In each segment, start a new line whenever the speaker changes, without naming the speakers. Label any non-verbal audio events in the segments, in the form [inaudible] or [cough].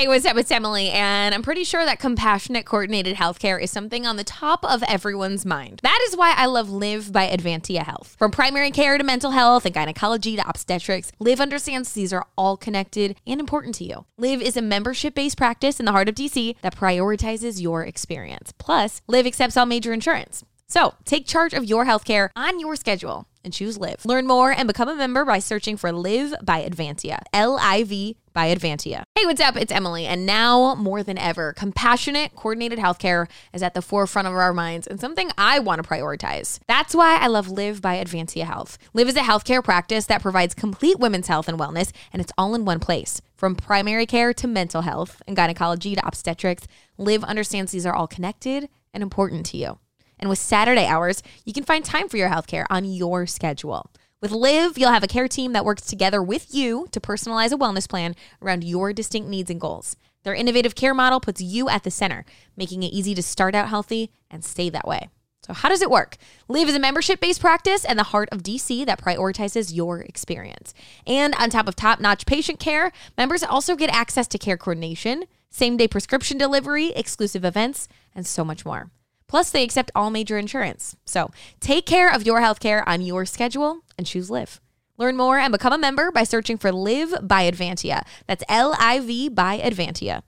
Hey, what's up? It's Emily, and I'm pretty sure that compassionate, coordinated healthcare is something on the top of everyone's mind. That is why I love Live by Advantia Health. From primary care to mental health and gynecology to obstetrics, Live understands these are all connected and important to you. Live is a membership based practice in the heart of DC that prioritizes your experience. Plus, Live accepts all major insurance. So take charge of your healthcare on your schedule and choose Live. Learn more and become a member by searching for Live by Advantia. L I V by Advantia. Hey, what's up? It's Emily. And now more than ever, compassionate, coordinated healthcare is at the forefront of our minds and something I want to prioritize. That's why I love Live by Advantia Health. Live is a healthcare practice that provides complete women's health and wellness, and it's all in one place. From primary care to mental health and gynecology to obstetrics, Live understands these are all connected and important to you. And with Saturday hours, you can find time for your healthcare on your schedule. With Live, you'll have a care team that works together with you to personalize a wellness plan around your distinct needs and goals. Their innovative care model puts you at the center, making it easy to start out healthy and stay that way. So, how does it work? Live is a membership based practice and the heart of DC that prioritizes your experience. And on top of top notch patient care, members also get access to care coordination, same day prescription delivery, exclusive events, and so much more. Plus, they accept all major insurance. So take care of your healthcare on your schedule and choose Live. Learn more and become a member by searching for Live by Advantia. That's L I V by Advantia.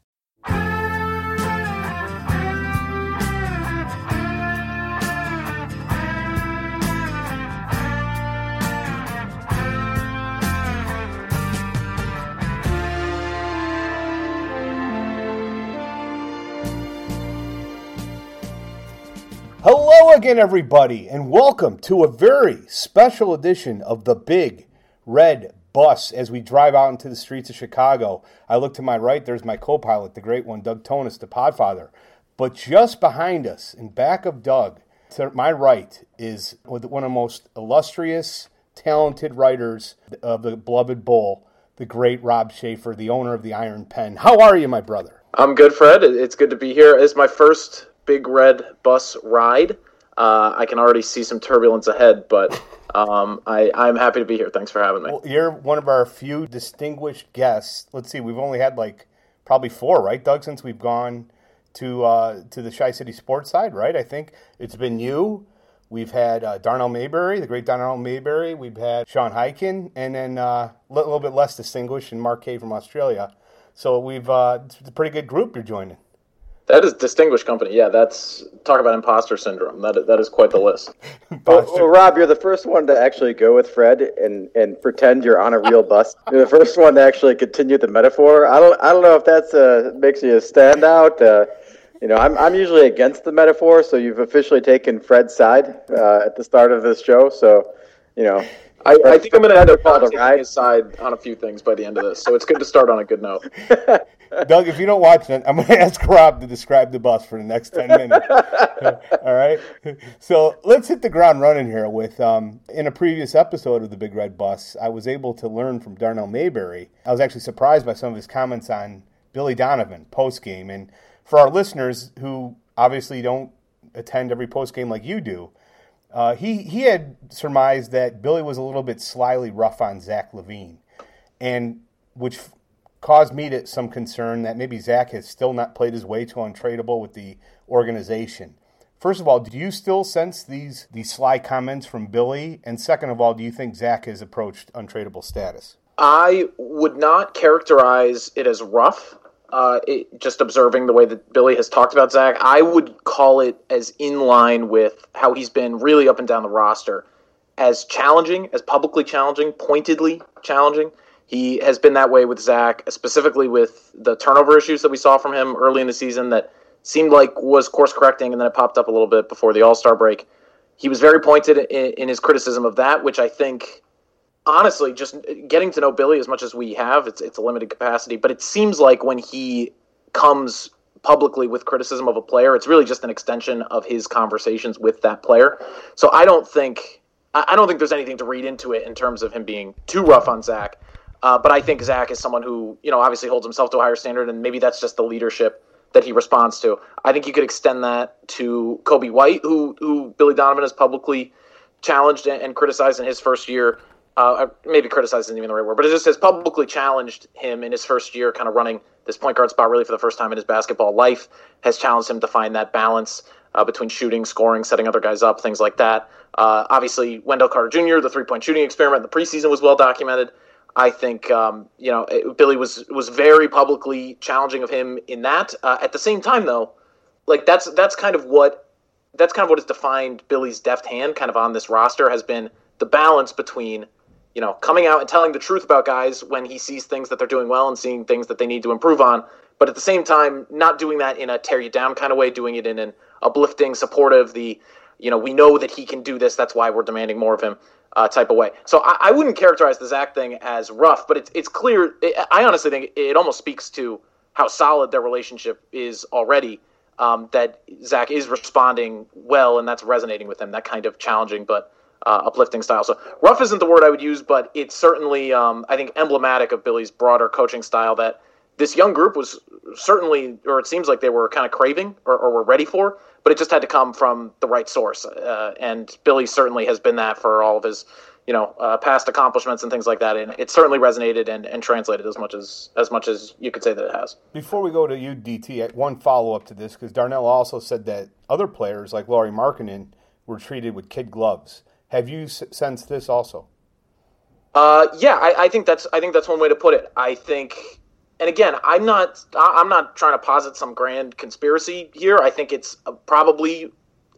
Hello again, everybody, and welcome to a very special edition of the Big Red Bus as we drive out into the streets of Chicago. I look to my right, there's my co pilot, the great one, Doug Thonus, the podfather. But just behind us, in back of Doug, to my right, is one of the most illustrious, talented writers of the Beloved Bull, the great Rob Schaefer, the owner of the Iron Pen. How are you, my brother?
I'm good, Fred. It's good to be here. It's my first big red bus ride. Uh, I can already see some turbulence ahead, but [laughs] um, I, I'm happy to be here. Thanks for having me.
Well, you're one of our few distinguished guests. Let's see, we've only had like probably four, right, Doug, since we've gone to uh, to the Shy City Sports side, right? I think it's been you. We've had uh, Darnell Mayberry, the great Darnell Mayberry. We've had Sean Highkin, and then uh, a little bit less distinguished, and Mark Kay from Australia. So we've uh, it's a pretty good group you're joining.
That is distinguished company. Yeah, that's talk about imposter syndrome. That that is quite the list. [laughs]
well, well, Rob, you're the first one to actually go with Fred and, and pretend you're on a real [laughs] bus. You're the first one to actually continue the metaphor. I don't I don't know if that's uh, makes you a standout. Uh, you know, I'm I'm usually against the metaphor, so you've officially taken Fred's side uh, at the start of this show. So, you know,
I, I, think I'm going to end up on his side on a few things by the end of this, so it's good to start on a good note. [laughs]
Doug, if you don't watch it, I'm going [laughs] to ask Rob to describe the bus for the next 10 minutes. [laughs] All right? So let's hit the ground running here with, um, in a previous episode of the Big Red Bus, I was able to learn from Darnell Mayberry. I was actually surprised by some of his comments on Billy Donovan post-game. And for our listeners who obviously don't attend every post-game like you do, uh, he, he had surmised that Billy was a little bit slyly rough on Zach LaVine, and which caused me to some concern that maybe Zach has still not played his way to untradeable with the organization. First of all, do you still sense these these sly comments from Billy? And second of all, do you think Zach has approached untradeable status?
I would not characterize it as rough. Uh, it, just observing the way that Billy has talked about Zach, I would call it as in line with how he's been really up and down the roster, as challenging, as publicly challenging, pointedly challenging. He has been that way with Zach, specifically with the turnover issues that we saw from him early in the season that seemed like was course correcting, and then it popped up a little bit before the All Star break. He was very pointed in, in, his criticism of that, which I think, honestly, just getting to know Billy as much as we have, it's it's a limited capacity. But it seems like when he comes publicly with criticism of a player, it's really just an extension of his conversations with that player. So I don't think I don't think there's anything to read into it in terms of him being too rough on Zach. Uh, but I think Zach is someone who, you know, obviously holds himself to a higher standard, and maybe that's just the leadership that he responds to. I think you could extend that to Coby White, who who Billy Donovan has publicly challenged and, criticized in his first year. Uh, maybe criticized isn't even the right word, but it just has publicly challenged him in his first year, kind of running this point guard spot really for the first time in his basketball life, has challenged him to find that balance uh, between shooting, scoring, setting other guys up, things like that. Uh, obviously, Wendell Carter Jr., the three point shooting experiment in the preseason was well documented. I think um, you know it, Billy was was very publicly challenging of him in that. Uh, at the same time, though, like that's that's kind of what that's kind of what has defined Billy's deft hand, kind of on this roster, has been the balance between you know coming out and telling the truth about guys when he sees things that they're doing well and seeing things that they need to improve on, but at the same time not doing that in a tear you down kind of way, doing it in an uplifting, supportive, the you know we know that he can do this, that's why we're demanding more of him uh, type of way. So I, I, wouldn't characterize the Zach thing as rough, but it's it's clear. It, I honestly think it almost speaks to how solid their relationship is already. Um, that Zach is responding well, and that's resonating with him. That kind of challenging but uh, uplifting style. So rough isn't the word I would use, but it's certainly um, I think emblematic of Billy's broader coaching style that this young group was certainly, or it seems like they were kind of craving or, or were ready for but it just had to come from the right source. Uh, and Billy certainly has been that for all of his, you know, uh, past accomplishments and things like that. And it certainly resonated and, and translated as much as as much as you could say that it has.
Before we go to UDT, one follow up to this because Darnell also said that other players like Lauri Markkanen were treated with kid gloves. Have you sensed this also?
Uh, yeah, I, I think that's I think that's one way to put it. I think and again, I'm not I'm not trying to posit some grand conspiracy here. I think it's probably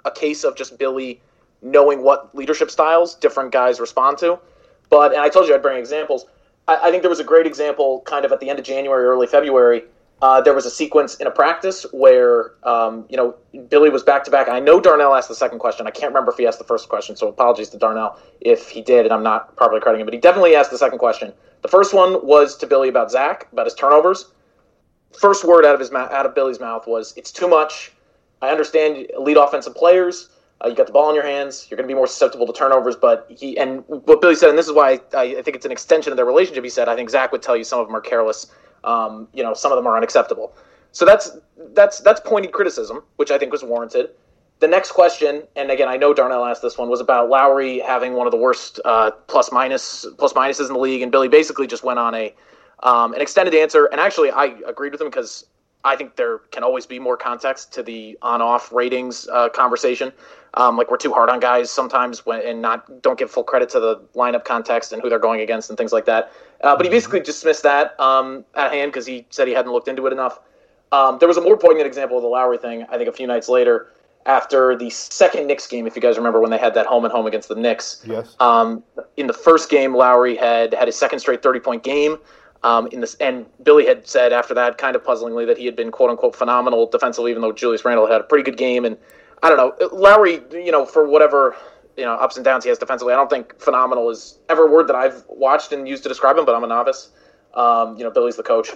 a case of just Billy knowing what leadership styles different guys respond to. But and I told you I'd bring examples. I, I think there was a great example, kind of at the end of January, early February. Uh, there was a sequence in a practice where um, you know Billy was back to back. I know Darnell asked the second question. I can't remember if he asked the first question, so apologies to Darnell if he did, and I'm not properly crediting him. But he definitely asked the second question the first one was to Billy about Zach, about his turnovers. First word out of his mouth, out of Billy's mouth was, "It's too much." I understand lead offensive players. Uh, you got the ball in your hands. You're going to be more susceptible to turnovers. But he and what Billy said, and this is why I, I think it's an extension of their relationship. He said, I think Zach would tell you some of them are careless. Um, you know, some of them are unacceptable. So that's that's that's pointed criticism, which I think was warranted the next question, and again, I know Darnell asked this one, was about Lauri having one of the worst uh, plus minus plus minuses in the league, and Billy basically just went on a um, an extended answer. And actually, I agreed with him because I think there can always be more context to the on-off ratings uh, conversation. Um, like we're too hard on guys sometimes when and not don't give full credit to the lineup context and who they're going against and things like that. Uh, but he basically dismissed that um, at hand because he said he hadn't looked into it enough. Um, there was a more poignant example of the Lauri thing. I think a few nights later after the second Knicks game, if you guys remember when they had that home and home against the Knicks.
Yes.
Um, in the first game, Lauri had had his second straight thirty point game. Um, in this, and Billy had said after that, kind of puzzlingly, that he had been quote unquote phenomenal defensively, even though Julius Randle had a pretty good game. And I don't know, Lauri, you know, for whatever you know ups and downs he has defensively, I don't think phenomenal is ever a word that I've watched and used to describe him. But I'm a novice. Um, you know, Billy's the coach.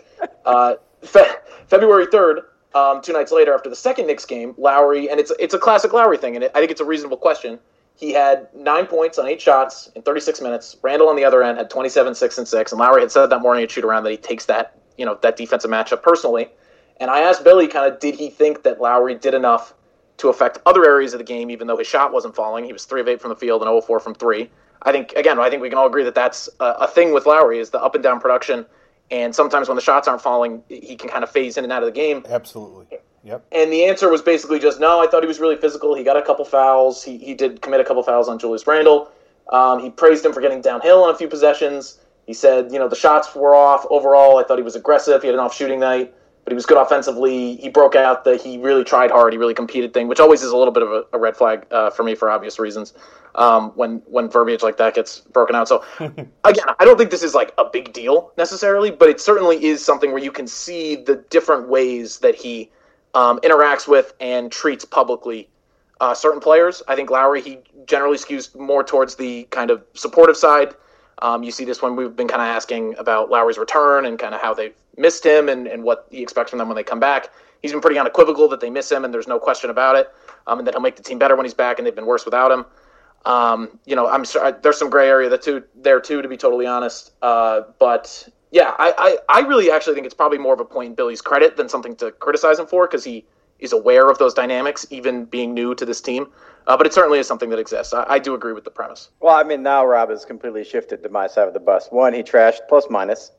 Uh, [laughs] Fe- February third, um, two nights later after the second Knicks game, Lauri and it's it's a classic Lauri thing, and it, I think it's a reasonable question. He had nine points on eight shots in 36 minutes. Randle on the other end had 27, six and six, and Lauri had said that morning at shoot around that he takes that you know that defensive matchup personally. And I asked Billy, kind of, did he think that Lauri did enough to affect other areas of the game, even though his shot wasn't falling? He was three of eight from the field and 0 4 from three. I think again, I think we can all agree that that's a, a thing with Lauri is the up and down production and sometimes when the shots aren't falling, he can kind of phase in and out of the game.
Absolutely. Yep.
And the answer was basically just no. I thought he was really physical. He got a couple fouls. He, he did commit a couple fouls on Julius Randle. Um, he praised him for getting downhill on a few possessions. He said, you know, the shots were off. Overall, I thought he was aggressive. He had an off shooting night, but he was good offensively. He broke out the he really tried hard. He really competed thing, which always is a little bit of a, a red flag uh, for me for obvious reasons um, when when verbiage like that gets broken out. So [laughs] again, I don't think this is like a big deal necessarily, but it certainly is something where you can see the different ways that he um, interacts with and treats publicly uh, certain players. I think Lauri, he generally skews more towards the kind of supportive side. Um, you see this one we've been kind of asking about Lauri's return and kind of how they've missed him and, and what he expects from them when they come back. He's been pretty unequivocal that they miss him and there's no question about it, um, and that he'll make the team better when he's back and they've been worse without him. Um, you know, I'm sorry, there's some gray area that too there too, to be totally honest. Uh, but yeah, I, I, I really actually think it's probably more of a point in Billy's credit than something to criticize him for because he is aware of those dynamics, even being new to this team. Uh, but it certainly is something that exists. I, I, do agree with the premise.
Well, I mean, now Rob has completely shifted to my side of the bus. One, he trashed plus minus.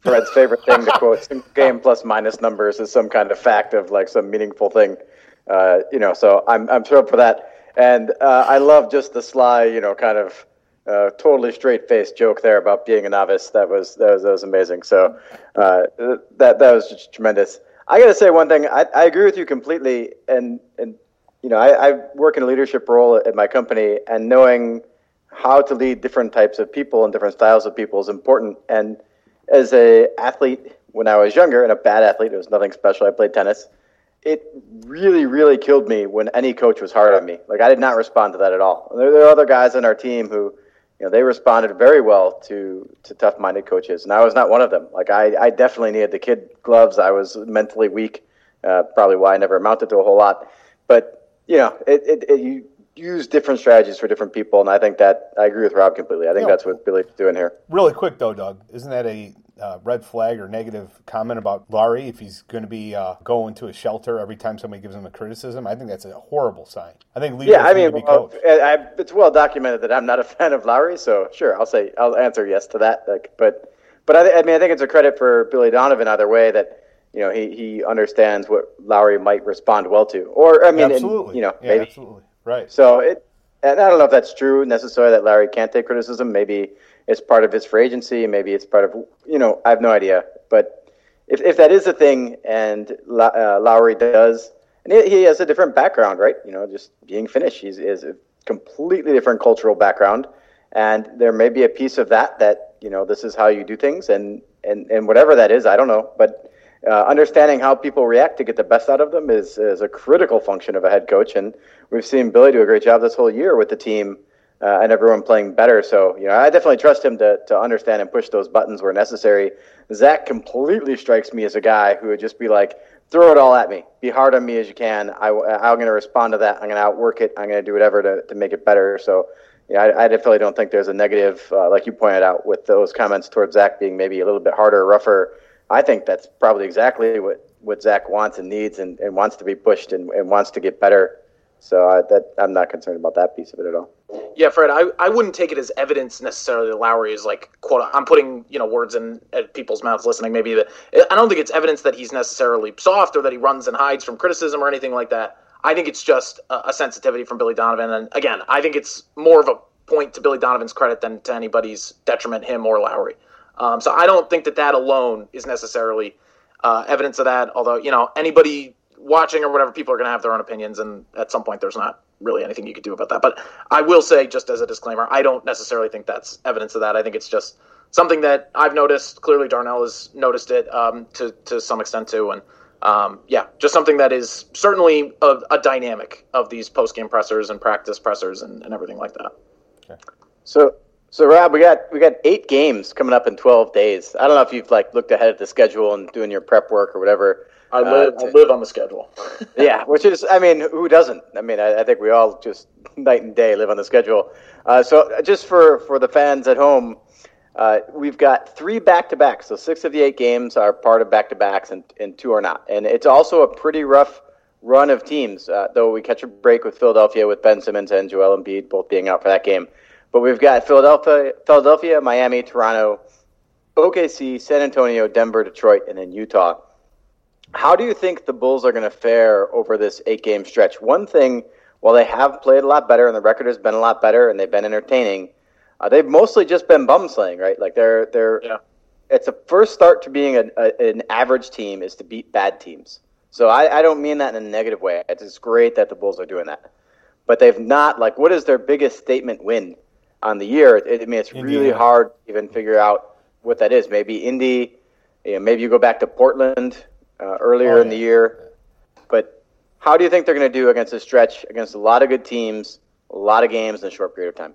Fred's favorite thing to quote [laughs] game plus minus numbers is some kind of fact of like some meaningful thing. Uh, you know, so I'm I'm thrilled for that. And uh, I love just the sly, you know, kind of uh, totally straight faced joke there about being a novice. That was that was that was amazing. So uh, that that was just tremendous. I got to say one thing. I, I agree with you completely. And and you know, I, I work in a leadership role at my company, and knowing how to lead different types of people and different styles of people is important. And as a athlete, when I was younger and a bad athlete, it was nothing special. I played tennis. It really, really killed me when any coach was hard on me. Like I did not respond to that at all. There, there are other guys on our team who, you know, they responded very well to to tough-minded coaches, and I was not one of them. Like I, I definitely needed the kid gloves. I was mentally weak, uh, probably why I never amounted to a whole lot. But you know, it, it, it you use different strategies for different people, and I think that I agree with Rob completely. I think that's what Billy's doing here.
Really quick though, Doug, isn't that a uh, red flag or negative comment about Lauri if he's going to be uh, going to a shelter every time somebody gives him a criticism? I think that's a horrible sign. I think
yeah, I mean, well, I, it's well documented that I'm not a [laughs] fan of Lauri, so sure, I'll say I'll answer yes to that. Like, but but I, I mean, I think it's a credit for Billy Donovan either way that you know he he understands what Lauri might respond well to, or I mean,
absolutely,
and, you know,
yeah,
maybe
absolutely. Right.
So it, and I don't know if that's true necessarily that Larry can't take criticism. Maybe it's part of his free agency. Maybe it's part of you know I have no idea. But if if that is a thing, and uh, Lauri does, and he has a different background, right? You know, just being Finnish, he's is a completely different cultural background, and there may be a piece of that that you know this is how you do things, and and and whatever that is, I don't know, but uh, understanding how people react to get the best out of them is, is a critical function of a head coach. And we've seen Billy do a great job this whole year with the team uh, and everyone playing better. So, you know, I definitely trust him to, to understand and push those buttons where necessary. Zach completely strikes me as a guy who would just be like, throw it all at me. Be hard on me as you can. I, I'm going to respond to that. I'm going to outwork it. I'm going to do whatever to, to make it better. So, yeah, I, I definitely don't think there's a negative, uh, like you pointed out, with those comments towards Zach being maybe a little bit harder, rougher I think that's probably exactly what, what Zach wants and needs and, and wants to be pushed and, and wants to get better. So I, that I'm not concerned about that piece of it at all.
Yeah, Fred, I, I wouldn't take it as evidence necessarily that Lauri is like quote. I'm putting you know words in people's mouths listening. Maybe that I don't think it's evidence that he's necessarily soft or that he runs and hides from criticism or anything like that. I think it's just a, a sensitivity from Billy Donovan. And again, I think it's more of a point to Billy Donovan's credit than to anybody's detriment, him or Lauri. Um, so I don't think that that alone is necessarily uh, evidence of that. Although you know anybody watching or whatever, people are going to have their own opinions, and at some point there's not really anything you could do about that. But I will say, just as a disclaimer, I don't necessarily think that's evidence of that. I think it's just something that I've noticed. Clearly, Darnell has noticed it um, to to some extent too, and. Um, yeah, just something that is certainly a, a dynamic of these post game pressers and practice pressers and, and everything like that.
Okay. So so Rob, we got we got eight games coming up in twelve days. I don't know if you've like looked ahead at the schedule and doing your prep work or whatever.
I live uh, to, I live on the schedule. [laughs]
yeah, which is I mean, who doesn't? I mean, I, I, think we all just [laughs] night and day live on the schedule. Uh, so just for for the fans at home, uh, we've got three back to backs. So six of the eight games are part of back to backs, and and two are not. And it's also a pretty rough run of teams. Uh, though we catch a break with Philadelphia with Ben Simmons and Joel Embiid both being out for that game. But we've got Philadelphia, Philadelphia, Miami, Toronto, OKC, San Antonio, Denver, Detroit, and then Utah. How do you think the Bulls are going to fare over this eight game stretch? One thing, while they have played a lot better and the record has been a lot better and they've been entertaining, uh, they've mostly just been bum slaying, right? Like they're they're yeah. it's a first start to being a, a, an average team is to beat bad teams. So I, I don't mean that in a negative way. It's great that the Bulls are doing that, but they've not like what is their biggest statement win on the year. It, I mean, it's Indiana. really hard to even figure out what that is. Maybe Indy, you know, maybe you go back to Portland uh, earlier oh, in the year. But how do you think they're going to do against a stretch against a lot of good teams, a lot of games in a short period of time?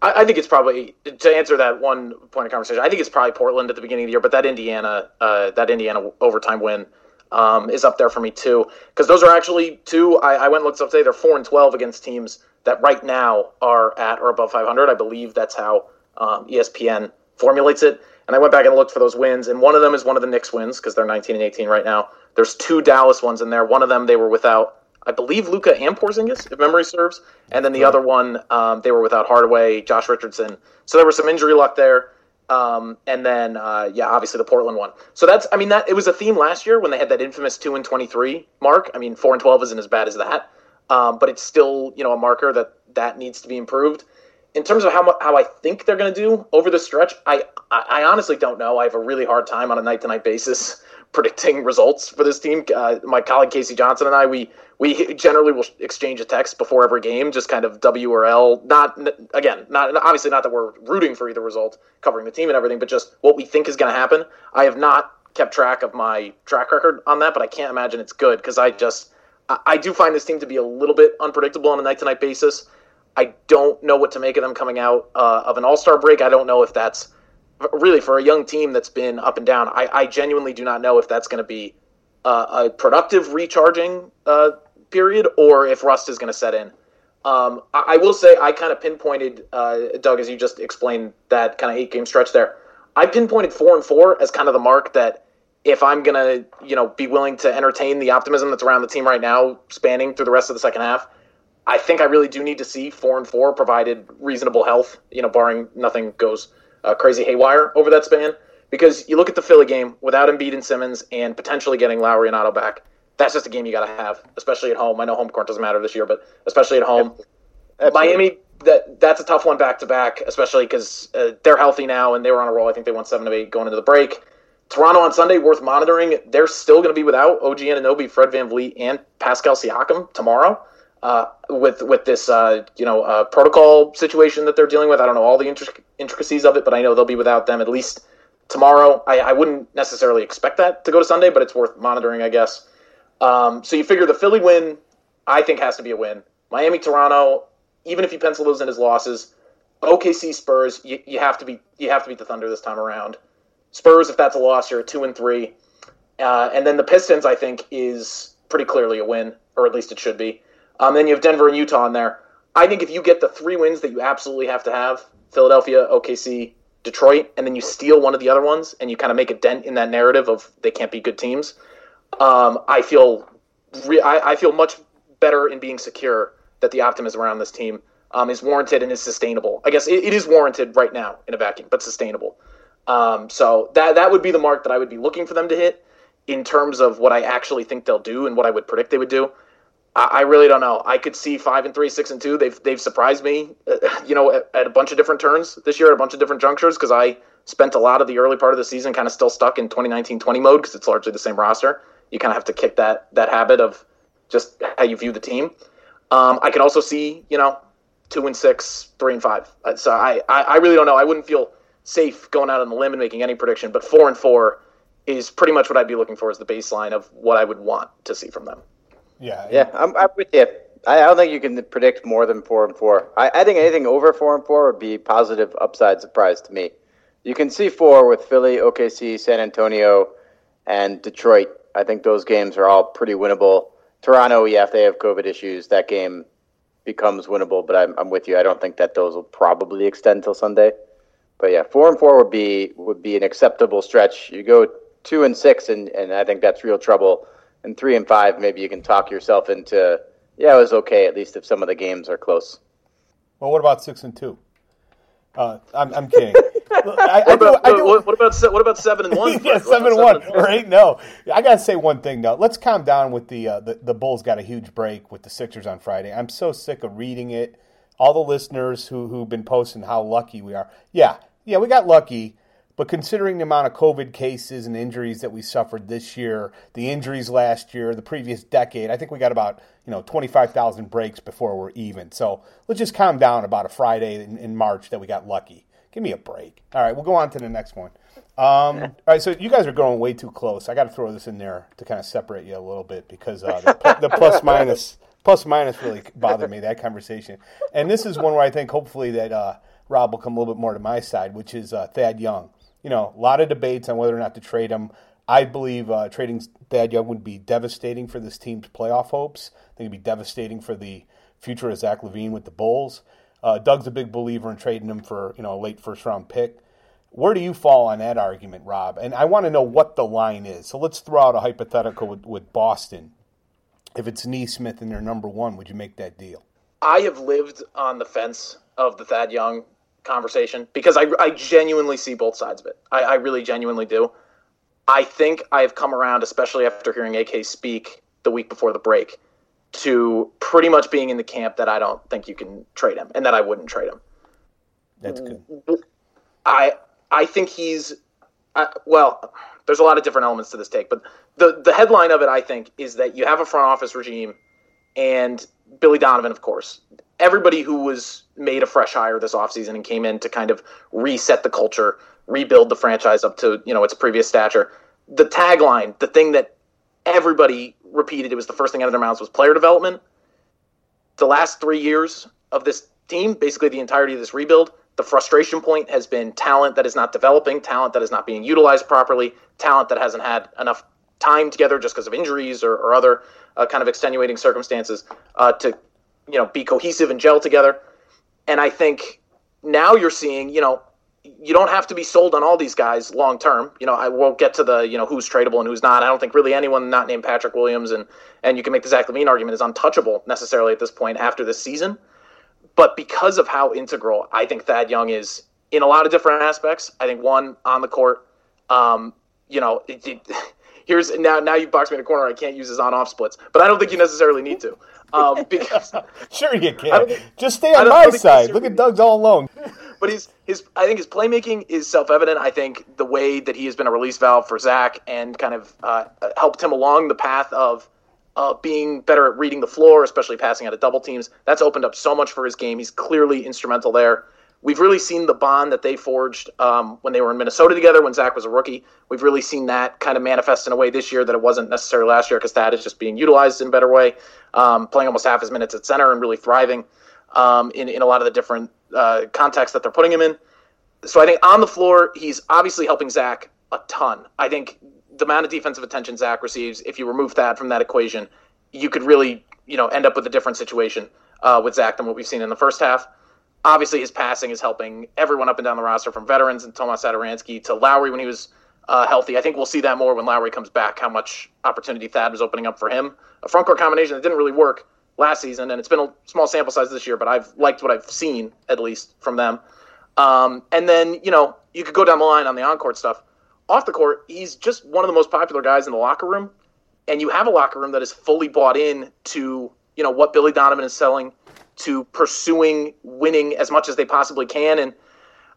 I, I think it's probably to answer that one point of conversation. I think it's probably Portland at the beginning of the year, but that Indiana, uh, that Indiana overtime win. Um, is up there for me too because those are actually two. I, I went and looked up today. They're four and twelve against teams that right now are at or above 500. I believe that's how um, ESPN formulates it. And I went back and looked for those wins, and one of them is one of the Knicks wins because they're 19 and 18 right now. There's two Dallas ones in there. One of them they were without, I believe, Luka and Porzingis, if memory serves, and then the other one um, they were without Hardaway, Josh Richardson. So there was some injury luck there. Um, and then uh, yeah, obviously the Portland one. So that's I mean that it was a theme last year when they had that infamous two and twenty three mark. I mean four and twelve isn't as bad as that, um, but it's still you know a marker that that needs to be improved. In terms of how how I think they're going to do over the stretch, I, I I honestly don't know. I have a really hard time on a night to night basis [laughs] predicting results for this team. Uh, my colleague Casey Johnson and I, we we generally will exchange a text before every game, just kind of W or L. Not again, not obviously not that we're rooting for either result, covering the team and everything, but just what we think is going to happen. I have not kept track of my track record on that, but I can't imagine it's good because I just I, do find this team to be a little bit unpredictable on a night to night basis. I don't know what to make of them coming out uh, of an All Star break. I don't know if that's really for a young team that's been up and down. I, I genuinely do not know if that's going to be uh, a productive recharging uh, period or if rust is going to set in. Um, I, I, will say I kind of pinpointed uh, Doug as you just explained that kind of eight game stretch there. I pinpointed four and four as kind of the mark that if I'm gonna you know be willing to entertain the optimism that's around the team right now, spanning through the rest of the second half. I think I really do need to see four and four, provided reasonable health. You know, barring nothing goes uh, crazy haywire over that span. Because you look at the Philly game without Embiid and Simmons and potentially getting Lauri and Otto back, that's just a game you got to have, especially at home. I know home court doesn't matter this year, but especially at home. Absolutely. Miami, that that's a tough one back to back, especially because uh, they're healthy now and they were on a roll. I think they won seven of eight going into the break. Toronto on Sunday, worth monitoring. They're still going to be without OG Anunoby, Fred Van VanVleet, and Pascal Siakam tomorrow uh, with with this uh, you know uh, protocol situation that they're dealing with. I don't know all the intric- intricacies of it, but I know they'll be without them at least tomorrow. I, I, wouldn't necessarily expect that to go to Sunday, but it's worth monitoring, I guess. Um, so you figure the Philly win, I think has to be a win. Miami, Toronto, even if you pencil those in as losses, OKC, Spurs, you, you have to be you have to beat the Thunder this time around. Spurs, if that's a loss, you're at two and three, uh, and then the Pistons, I think, is pretty clearly a win, or at least it should be. Um, then you have Denver and Utah in there. I think if you get the three wins that you absolutely have to have Philadelphia, OKC, Detroit, and then you steal one of the other ones and you kind of make a dent in that narrative of they can't be good teams, um, I feel re- I, I, feel much better in being secure that the optimism around this team um, is warranted and is sustainable. I guess it, it is warranted right now in a vacuum, but sustainable. Um, so that that would be the mark that I would be looking for them to hit in terms of what I actually think they'll do and what I would predict they would do. I, really don't know. I could see five and three, six and two. They've they've surprised me, uh, [laughs] you know, at, at, a bunch of different turns this year, at a bunch of different junctures, because I spent a lot of the early part of the season kind of still stuck in 2019-20 mode because it's largely the same roster. You kind of have to kick that that habit of just how you view the team. Um, I could also see, you know, two and six, three and five. Uh, so I, I, I really don't know. I wouldn't feel safe going out on the limb and making any prediction, but four and four is pretty much what I'd be looking for as the baseline of what I would want to see from them.
Yeah,
yeah, I'm, I'm with you. I, don't think you can predict more than four and four. I, I think anything over four and four would be positive upside surprise to me. You can see four with Philly, OKC, San Antonio, and Detroit. I think those games are all pretty winnable. Toronto, yeah, if they have COVID issues, that game becomes winnable. But I'm, I'm with you. I don't think that those will probably extend till Sunday. But yeah, four and four would be would be an acceptable stretch. You go two and six, and, and I think that's real trouble and three and five, maybe you can talk yourself into, yeah, it was okay, at least if some of the games are close.
Well, what about six and two? Uh, I'm, I'm kidding. [laughs]
I, what, about, I do, what, what, about what about seven and one? [laughs]
yeah, seven and one or eight. No, I gotta say one thing though. Let's calm down with the, uh, the the Bulls got a huge break with the Sixers on Friday. I'm so sick of reading it. All the listeners who who've been posting how lucky we are. Yeah, yeah, we got lucky. But considering the amount of COVID cases and injuries that we suffered this year, the injuries last year, the previous decade, I think we got about you know 25,000 breaks before we're even. So let's just calm down about a Friday in, in, March that we got lucky. Give me a break. All right, we'll go on to the next one. Um, all right, so you guys are going way too close. I got to throw this in there to kind of separate you a little bit because uh, the, the plus minus plus minus really bothered me that conversation. And this is one where I think hopefully that uh, Rob will come a little bit more to my side, which is uh, Thad Young you know, a lot of debates on whether or not to trade him. I believe uh, trading Thad Young would be devastating for this team's playoff hopes. I think it'd be devastating for the future of Zach LaVine with the Bulls. Uh, Doug's a big believer in trading him for you know a late first round pick. Where do you fall on that argument, Rob? And I want to know what the line is. So let's throw out a hypothetical with, with Boston. If it's Nesmith and they're number one, would you make that deal?
I have lived on the fence of the Thad Young conversation because I, I genuinely see both sides of it. I, I really genuinely do. I think I've come around, especially after hearing AK speak the week before the break, to pretty much being in the camp that I don't think you can trade him and that I wouldn't trade him.
That's good.
I I think he's I, well. There's a lot of different elements to this take, but the the headline of it, I think, is that you have a front office regime, and Billy Donovan, of course. Everybody who was made a fresh hire this offseason and came in to kind of reset the culture, rebuild the franchise up to you know its previous stature. The tagline, the thing that everybody repeated, it was the first thing out of their mouths was player development. The last three years of this team, basically the entirety of this rebuild, the frustration point has been talent that is not developing, talent that is not being utilized properly, talent that hasn't had enough time together just because of injuries or, or other uh, kind of extenuating circumstances uh, to you know be cohesive and gel together. And I think now you're seeing you know you don't have to be sold on all these guys long term. You know, I won't get to the you know who's tradable and who's not. I don't think really anyone not named Patrick Williams and and you can make the Zach LaVine argument is untouchable necessarily at this point after this season. But because of how integral I think Thad Young is in a lot of different aspects, I think one on the court, um, you know, it, it, here's now now you've boxed me in a corner. I can't use his on off splits, but I don't think you necessarily need to um, [laughs] because
sure you can. Just stay on my side. Look at Doug's all alone. [laughs]
But he's his. I think his playmaking is self evident. I think the way that he has been a release valve for Zach and kind of uh, helped him along the path of uh, being better at reading the floor, especially passing out of double teams. That's opened up so much for his game. He's clearly instrumental there. We've really seen the bond that they forged um, when they were in Minnesota together when Zach was a rookie. We've really seen that kind of manifest in a way this year that it wasn't necessarily last year because Thad is just being utilized in a better way, um, playing almost half his minutes at center and really thriving um, in, in a lot of the different uh, contexts that they're putting him in. So I think on the floor, he's obviously helping Zach a ton. I think the amount of defensive attention Zach receives, if you remove that from that equation, you could really, you know, end up with a different situation uh, with Zach than what we've seen in the first half. Obviously, his passing is helping everyone up and down the roster, from veterans and Tomas Satoransky to Lauri when he was uh, healthy. I think we'll see that more when Lauri comes back. How much opportunity Thad was opening up for him. A front court combination that didn't really work last season, and it's been a small sample size this year, but I've liked what I've seen at least from them. Um, and then you know you could go down the line on the on court stuff off the court, he's just one of the most popular guys in the locker room. And you have a locker room that is fully bought in to, you know, what Billy Donovan is selling, to pursuing winning as much as they possibly can. And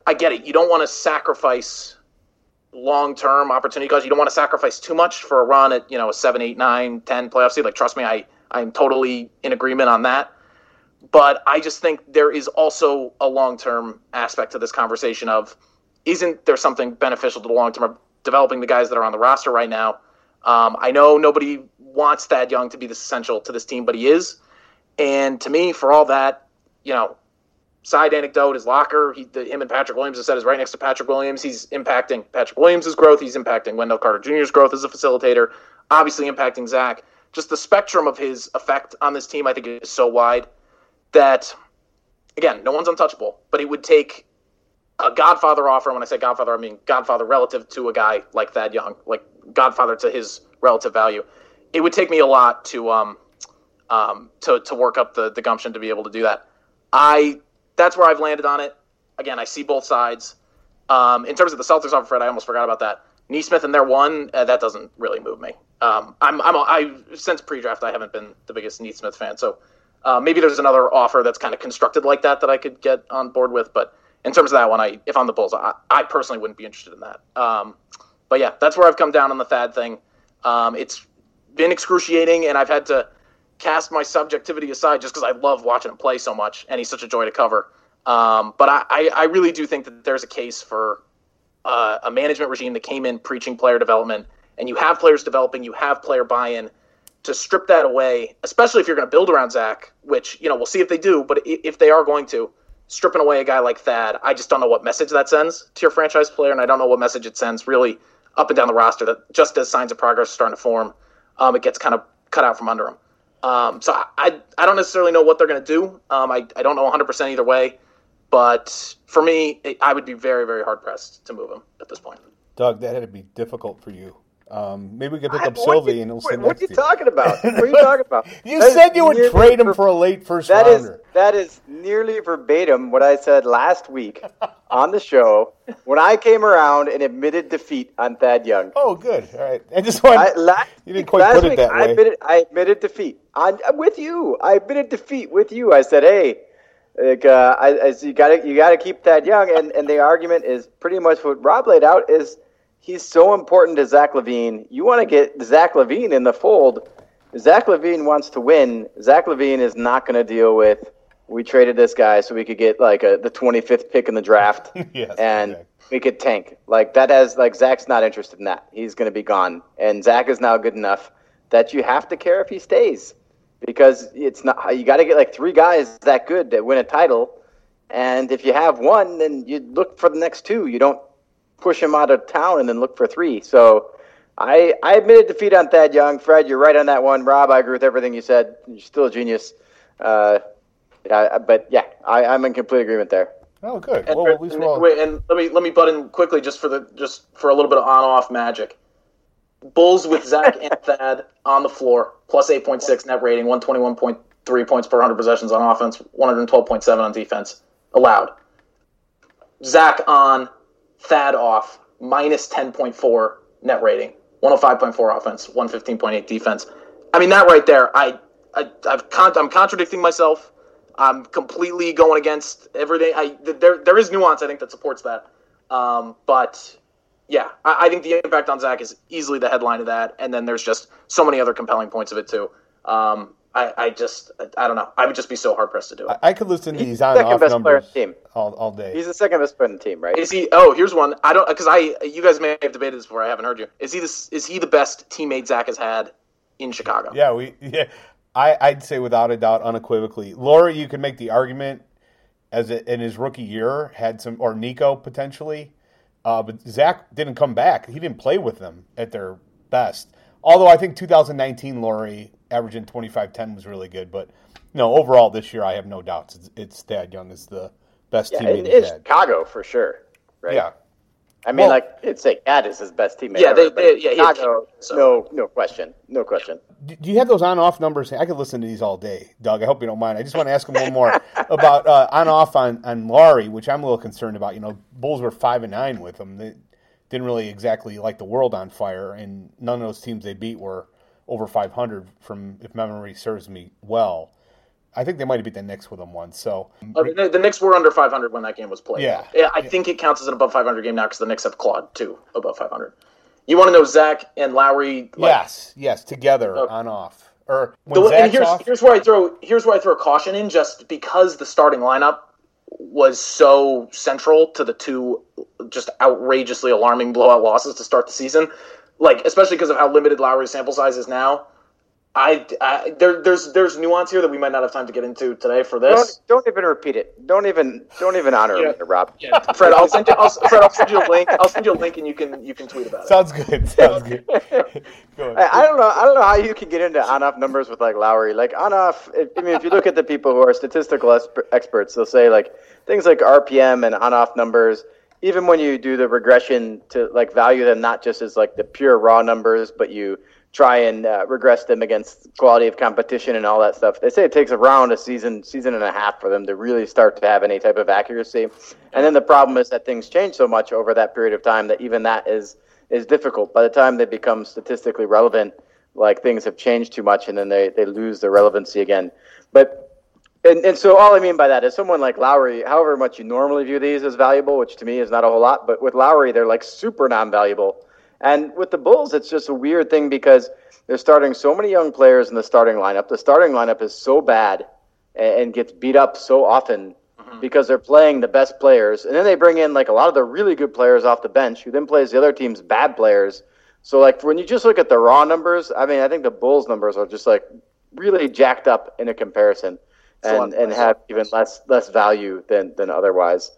I get it. You don't want to sacrifice long term opportunity because you don't want to sacrifice too much for a run at, you know, a seven, eight, nine, ten playoff seed. Like, trust me, I, I'm totally in agreement on that. But I just think there is also a long term aspect to this conversation of isn't there something beneficial to the long term of developing the guys that are on the roster right now? Um, I know nobody wants Thad Young to be this essential to this team, but he is. And to me, for all that, you know, side anecdote, is locker, he, the, him and Patrick Williams have said is right next to Patrick Williams. He's impacting Patrick Williams' growth. He's impacting Wendell Carter Jr.'s growth as a facilitator, obviously impacting Zach. Just the spectrum of his effect on this team, I think, is so wide that, again, no one's untouchable, but it would take a Godfather offer. When I say Godfather, I mean Godfather relative to a guy like Thad Young, like Godfather to his relative value. It would take me a lot to um, um, to to work up the, the gumption to be able to do that. I that's where I've landed on it. Again, I see both sides. Um, in terms of the Celtics offer, Fred, I almost forgot about that. Nesmith and their one, uh, that doesn't really move me. Um, I'm, I'm, I since pre-draft, I haven't been the biggest Nesmith fan, so uh, maybe there's another offer that's kind of constructed like that that I could get on board with. But in terms of that one, I if I'm the Bulls, I, I personally wouldn't be interested in that. Um, but yeah, that's where I've come down on the Thad thing. Um, it's been excruciating, and I've had to cast my subjectivity aside just because I love watching him play so much, and he's such a joy to cover. Um, but I, I, really do think that there's a case for uh, a management regime that came in preaching player development, and you have players developing, you have player buy-in. To strip that away, especially if you're going to build around Zach, which you know we'll see if they do, but if they are going to, stripping away a guy like Thad, I just don't know what message that sends to your franchise player, and I don't know what message it sends really up and down the roster. That just as signs of progress are starting to form, um, it gets kind of cut out from under them. Um, so I, I don't necessarily know what they're going to do. Um, I, I don't know 100% either way, but for me, it, I would be very, very hard pressed to move him at this point.
Doug, that had to be difficult for you Um, maybe we could pick up Sylvie
you-
and he'll sit
what
next
you talking about? What are you [laughs] talking about?
You
That is
said you would trade him for a late first
That is
rounder.
that is nearly verbatim what I said last week [laughs] on the show when I came around and admitted defeat on Thad Young.
Oh, good. All right. I just want
I, last,
you didn't quite put it
week,
that
I admitted, I admitted defeat. I, I'm with you. I admitted defeat with you. I said, "Hey, like, uh, I, I, you got to you got to keep Thad Young." And and the argument is pretty much what Rob laid out. Is he's so important to Zach LaVine? You want to get Zach LaVine in the fold. Zach LaVine wants to win. Zach LaVine is not going to deal with. We traded this guy so we could get like a, the 25th pick in the draft, [laughs]
Yes,
and
exactly.
we could tank. Like that has like Zach's not interested in that. He's going to be gone, and Zach is now good enough that you have to care if he stays because it's not. You got to get like three guys that good that win a title, and if you have one, then you look for the next two. You don't push him out of town and then look for three. So. I, I admitted defeat on Thad Young. Fred, you're right on that one. Rob, I agree with everything you said. You're still a genius. Uh, yeah, but yeah, I, I'm in complete agreement there.
Oh, good.
And,
Well, at least
and-
we're all.
wait, and let me let me butt in quickly just for the just for a little bit of on off magic. Bulls with Zach and [laughs] Thad on the floor, plus eight point six net rating, one twenty one point three points per hundred possessions on offense, one hundred twelve point seven on defense allowed. Zach on, Thad off, minus ten point four net rating, one hundred five point four offense, one fifteen point eight defense. I mean that right there, I, I I've con- I'm contradicting myself. I'm completely going against everything. I there there is nuance I think that supports that, um, but yeah, I, I think the impact on Zach is easily the headline of that, and then there's just so many other compelling points of it too. Um, I, I just I don't know. I would just be so hard pressed to do it.
I, I could listen to
He's
these on
second
off
best player on the team.
all, all day.
He's the second best player on the team, right?
Is he? Oh, here's one. I don't because I you guys may have debated this before. I haven't heard you. Is he this? Is he the best teammate Zach has had in Chicago?
Yeah, we yeah. I, I'd say without a doubt, unequivocally. Laura. you could make the argument as a, in his rookie year had some, or Nico potentially, uh, but Zach didn't come back. He didn't play with them at their best. Although I think 2019 Lauri averaging 25-10 was really good, but no, overall this year I have no doubts. It's, it's Thad Young is the best
yeah,
teammate
in,
he's
in
had.
Chicago for sure, right?
Yeah,
I mean,
Well-
like it's like Cat is his best teammate.
Yeah,
ever,
they- they- yeah,
Chicago,
Cat, so-
no, no question, no question.
Do do you have those on off numbers? I could listen to these all day, Doug. I hope you don't mind. I just want to ask him one more [laughs] about uh, on off on on Lauri, which I'm a little concerned about. You know, Bulls were five and nine with him. They didn't really exactly light the world on fire, and none of those teams they beat were over 500. From if memory serves me well, I think they might have beat the Knicks with them once. So
Uh, the, the Knicks were under 500 when that game was played.
Yeah.
I think it counts as an above 500 game now because the Knicks have clawed two above 500. You want to know Zach and Lauri? like,
yes, yes, together
Okay.
on off or when
The,
and
here's
off.
here's where I throw here's where I throw caution in just because the starting lineup was so central to the two just outrageously alarming blowout losses to start the season. Like especially because of how limited Lauri's sample size is now. I, I there there's there's nuance here that we might not have time to get into today for
Don't,
this.
don't even repeat it. Don't even don't even honor
Yeah.
him, Rob.
Fred, I'll send you. I'll, Fred, I'll send you a link. I'll send you a link, and you can you can tweet about it.
Sounds good. [laughs] Sounds good. [laughs] Go
I. I don't know. I don't know how you can get into on-off numbers with like Lauri. Like on-off. if- I mean, if you look at the people who are statistical experts, they'll say like things like RPM and on-off numbers. Even when you do the regression to like value them not just as like the pure raw numbers, but you try and uh, regress them against quality of competition and all that stuff. They say it takes around a season, season and a half for them to really start to have any type of accuracy. And then the problem is that things change so much over that period of time that even that is is difficult. By the time they become statistically relevant, like things have changed too much, and then they, they lose their relevancy again. But and, and so all I mean by that is someone like Lauri, however much you normally view these as valuable, which to me is not a whole lot, but with Lauri, they're like super non-valuable. And with the Bulls, it's just a weird thing because they're starting so many young players in the starting lineup. The starting lineup is so bad and, gets beat up so often because they're playing the best players, and then they bring in like a lot of the really good players off the bench, who then plays the other team's bad players. So like when you just look at the raw numbers, I mean, I think the Bulls numbers are just like really jacked up in a comparison, and and have even less less value than than otherwise.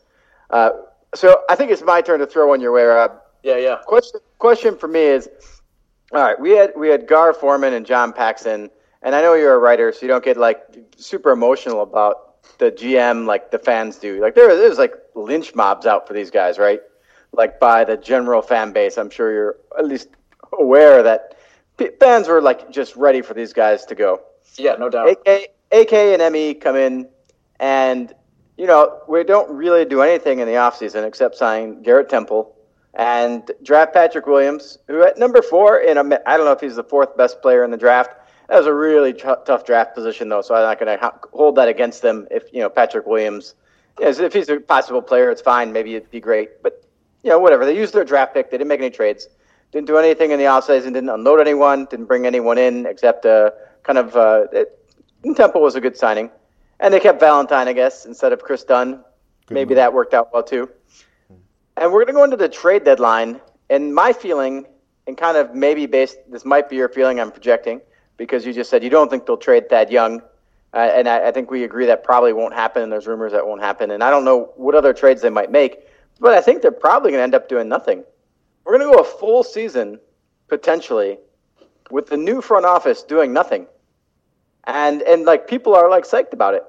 Uh, so I think it's my turn to throw one your way, Rob.
Yeah, yeah.
Question question for me is, all right, we had we had Gar Forman and John Paxson, and I know you're a writer, so you don't get like super emotional about the GM like the fans do. Like there there's like lynch mobs out for these guys, right? Like by the general fan base. I'm sure you're at least aware that fans were like just ready for these guys to go.
Yeah, no doubt.
AK, AK and ME come in, and you know we don't really do anything in the offseason except sign Garrett Temple and draft Patrick Williams, who at number four in a I don't know if he's the fourth best player in the draft. That was a really t- tough draft position though, so I'm not going to ha- hold that against them. If you know Patrick Williams, yes, if he's a possible player, it's fine. Maybe it'd be great, but you know whatever. They used their draft pick. They didn't make any trades. Didn't do anything in the offseason. Didn't unload anyone. Didn't bring anyone in except uh, kind of. Uh, it, Temple was a good signing, and they kept Valentine, I guess, instead of Chris Dunn. Good Maybe move. that worked out well too. And we're going to go into the trade deadline. And my feeling, and kind of maybe based, this might be your feeling I'm projecting, because you just said you don't think they'll trade Thad Young. Uh, and I, I, think we agree that probably won't happen. And there's rumors that won't happen. And I don't know what other trades they might make, but I think they're probably going to end up doing nothing. We're going to go a full season, potentially, with the new front office doing nothing. And, and like people are like psyched about it.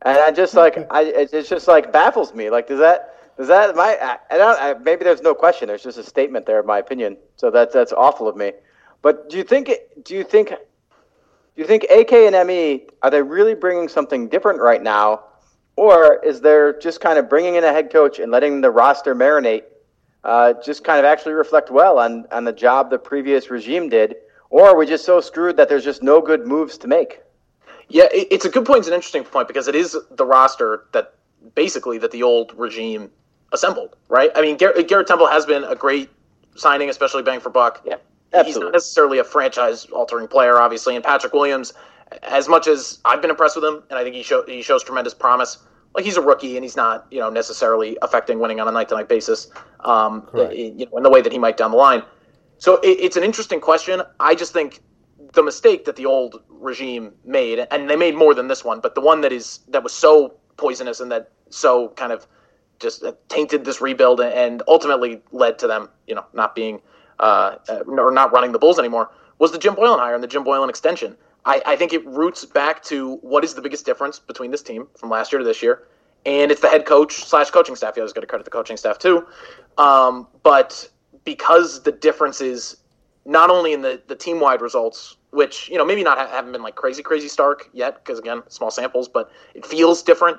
And I just like, [laughs] I, it's just like baffles me. Like, does that, is that my? I, don't. I, maybe there's no question. There's just a statement there, in my opinion. So that's that's awful of me. But do you think? Do you think? Do you think AK and ME are they really bringing something different right now, or is there just kind of bringing in a head coach and letting the roster marinate, uh, just kind of actually reflect well on on the job the previous regime did, or are we just so screwed that there's just no good moves to make?
Yeah, it's a good point. It's an interesting point because it is the roster that basically that the old regime assembled, right? I mean, Garrett, Garrett Temple has been a great signing, especially bang for buck.
Yeah, absolutely.
He's not necessarily a franchise-altering player, obviously. And Patrick Williams, as much as I've been impressed with him, and I think he show, he shows tremendous promise. Like he's a rookie, and he's not, you know, necessarily affecting winning on a night-to-night basis, um, you know, in the way that he might down the line. So it, it's an interesting question. I just think the mistake that the old regime made, and they made more than this one, but the one that is that was so poisonous and that so kind of just tainted this rebuild and ultimately led to them, you know, not being uh, or not running the Bulls anymore was the Jim Boylen hire and the Jim Boylen extension. I, I, think it roots back to what is the biggest difference between this team from last year to this year, and it's the head coach slash coaching staff. You always got to credit the coaching staff too, um, but because the difference is not only in the the team wide results, which you know maybe not haven't been like crazy crazy stark yet because again small samples, but it feels different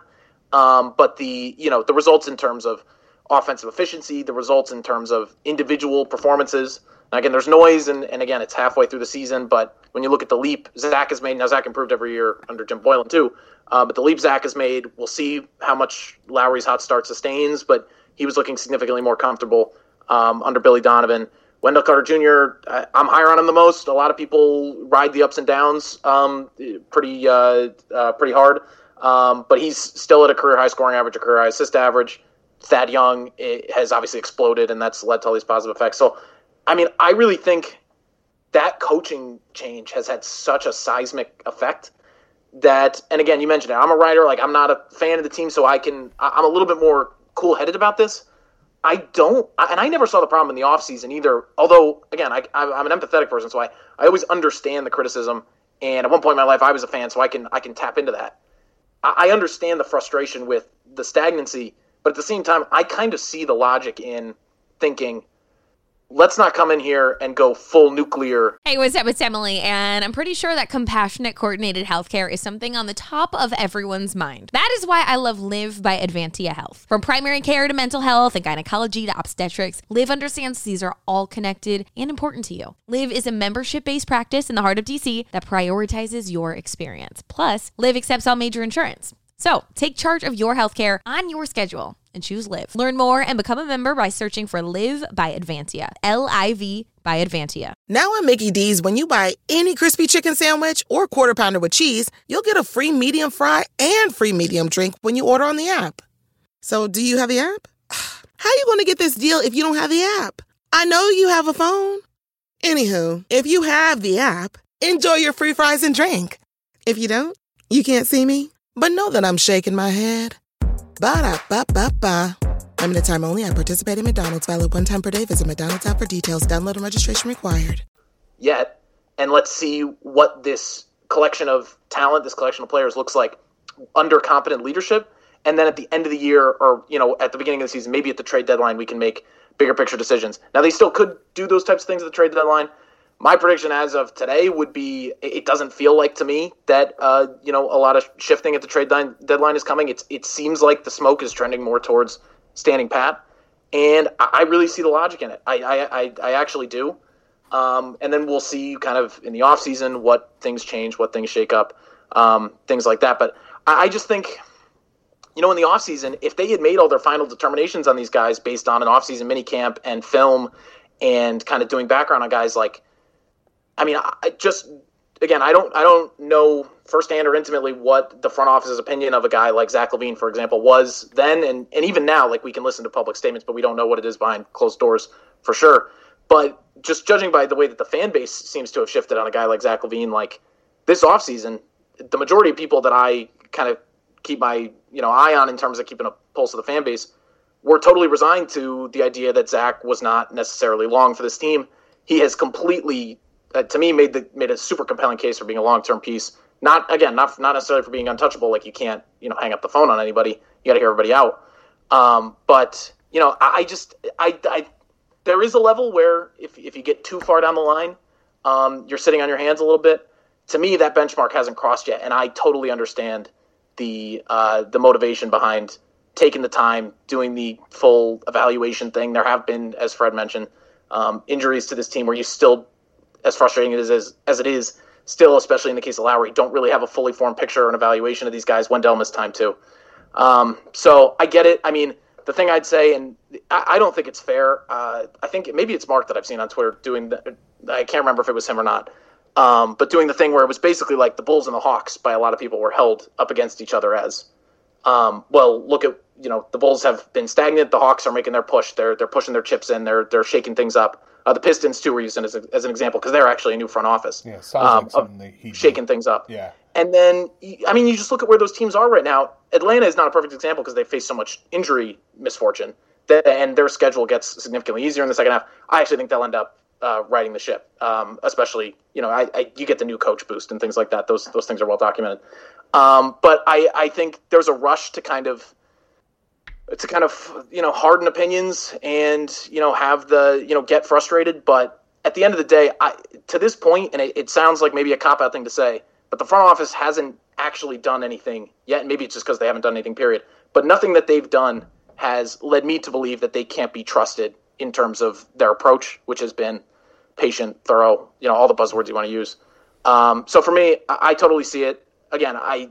um, but the you know the results in terms of offensive efficiency, the results in terms of individual performances. Again, there's noise, and, and again, it's halfway through the season. But when you look at the leap Zach has made, now Zach improved every year under Jim Boylen too. Uh, but the leap Zach has made, we'll see how much Lauri's hot start sustains. But he was looking significantly more comfortable um, under Billy Donovan. Wendell Carter Jr. I'm higher on him the most. A lot of people ride the ups and downs um, pretty uh, uh, pretty hard. Um, but he's still at a career high scoring average, a career high assist average. Thad Young has obviously exploded, and that's led to all these positive effects. So, I mean, I really think that coaching change has had such a seismic effect that, and again, you mentioned it. I'm a writer, like I'm not a fan of the team, so I can, I'm a little bit more cool headed about this. I don't, and I never saw the problem in the offseason either. Although, again, I, I'm an empathetic person, so I, I always understand the criticism. And at one point in my life, I was a fan, so I can I can tap into that. I understand the frustration with the stagnancy, but at the same time, I kind of see the logic in thinking let's not come in here and go full nuclear.
Hey, what's up? It's Emily, and I'm pretty sure that compassionate coordinated healthcare is something on the top of everyone's mind. That is why I love Live by Advantia Health. From primary care to mental health and gynecology to obstetrics, Live understands these are all connected and important to you. Live is a membership based practice in the heart of DC that prioritizes your experience. Plus, Live accepts all major insurance. So take charge of your healthcare on your schedule and choose Live. Learn more and become a member by searching for Live by Advantia. L I V by Advantia.
Now at Mickey D's, when you buy any crispy chicken sandwich or quarter pounder with cheese, you'll get a free medium fry and free medium drink when you order on the app. So do you have the app? [sighs] How you going to get this deal if you don't have the app? I know you have a phone. Anywho, if you have the app, enjoy your free fries and drink. If you don't, you can't see me, but know that I'm shaking my head. Ba-da-ba-ba-ba. Limited time only. I participate in McDonald's. Valid one time per day. Visit McDonald's app for details. Download and registration required.
Yet, and let's see what this collection of talent, this collection of players looks like under competent leadership. And then at the end of the year, or you know, at the beginning of the season, maybe at the trade deadline, we can make bigger picture decisions. Now they still could do those types of things at the trade deadline. My prediction as of today would be it doesn't feel like to me that uh, you know a lot of shifting at the trade deadline is coming. It's it seems like the smoke is trending more towards standing pat, and I really see the logic in it. I I, I actually do. Um, and then we'll see kind of in the offseason what things change, what things shake up, um, things like that. But I, I just think you know, in the offseason, if they had made all their final determinations on these guys based on an offseason mini camp and film and kind of doing background on guys like, I mean, I just again, I don't, I don't know firsthand or intimately what the front office's opinion of a guy like Zach LaVine, for example, was then, and and even now, like we can listen to public statements, but we don't know what it is behind closed doors for sure. But just judging by the way that the fan base seems to have shifted on a guy like Zach LaVine, like this offseason, the majority of people that I kind of keep my you know eye on in terms of keeping a pulse of the fan base were totally resigned to the idea that Zach was not necessarily long for this team. He has completely, uh, to me, made the made a super compelling case for being a long term piece. Not again, not not necessarily for being untouchable. Like you can't you know hang up the phone on anybody. You got to hear everybody out. Um, but you know, I, I just I, I there is a level where if if you get too far down the line, um, you're sitting on your hands a little bit. To me, that benchmark hasn't crossed yet, and I totally understand the uh, the motivation behind taking the time, doing the full evaluation thing. There have been, as Fred mentioned, um, injuries to this team where you still, as frustrating as, as as it is, still, especially in the case of Lauri, don't really have a fully formed picture or an evaluation of these guys. Wendell missed time too. Um, so I get it. I mean, the thing I'd say, and I, I don't think it's fair. Uh, I think maybe it's Mark that I've seen on Twitter doing. The, I can't remember if it was him or not. Um, but doing the thing where it was basically like the Bulls and the Hawks by a lot of people were held up against each other as, um, well, look at you know the Bulls have been stagnant. The Hawks are making their push. They're they're pushing their chips in. They're they're shaking things up. Uh, the Pistons too were used as, a, as an example because they're actually a new front office.
Yeah, um,
shaking things up.
Yeah.
And then, I mean, you just look at where those teams are right now. Atlanta is not a perfect example because they face so much injury misfortune, that, and their schedule gets significantly easier in the second half. I actually think they'll end up uh, riding the ship. Um, especially, you know, I, I, you get the new coach boost and things like that. Those those things are well documented. Um, but I, I think there's a rush to kind of to kind of you know harden opinions and you know have the you know get frustrated. But at the end of the day, I to this point, and it, it sounds like maybe a cop out thing to say, but the front office hasn't actually done anything yet. Maybe it's just because they haven't done anything. Period. But nothing that they've done has led me to believe that they can't be trusted in terms of their approach, which has been patient, thorough, you know, all the buzzwords you want to use. Um, so for me, I, I, totally see it. Again, I,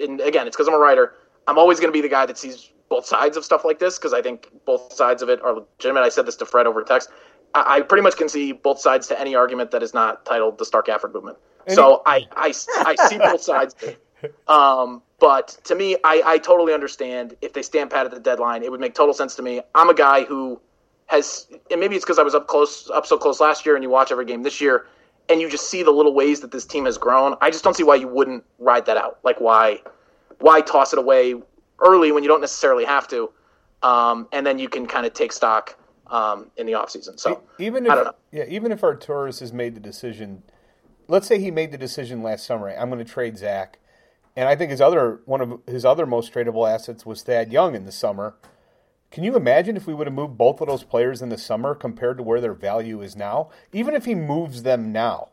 and again, it's because I'm a writer. I'm always going to be the guy that sees both sides of stuff like this because I think both sides of it are legitimate. I said this to Fred over text. I, I pretty much can see both sides to any argument that is not titled the Stark Gafford movement. So I, I, I see both [laughs] sides. Um, but to me, I, I totally understand if they stand pat at the deadline. It would make total sense to me. I'm a guy who has, and maybe it's because I was up close, up so close last year, and you watch every game this year, and you just see the little ways that this team has grown. I just don't see why you wouldn't ride that out. Like why, why toss it away early when you don't necessarily have to, um, and then you can kind of take stock um, in the offseason. So
even if, yeah, even if Arturas has made the decision, let's say he made the decision last summer. I'm going to trade Zach, and I think his other one of his other most tradable assets was Thad Young in the summer can you imagine if we would have moved both of those players in the summer compared to where their value is now? Even if he moves them now,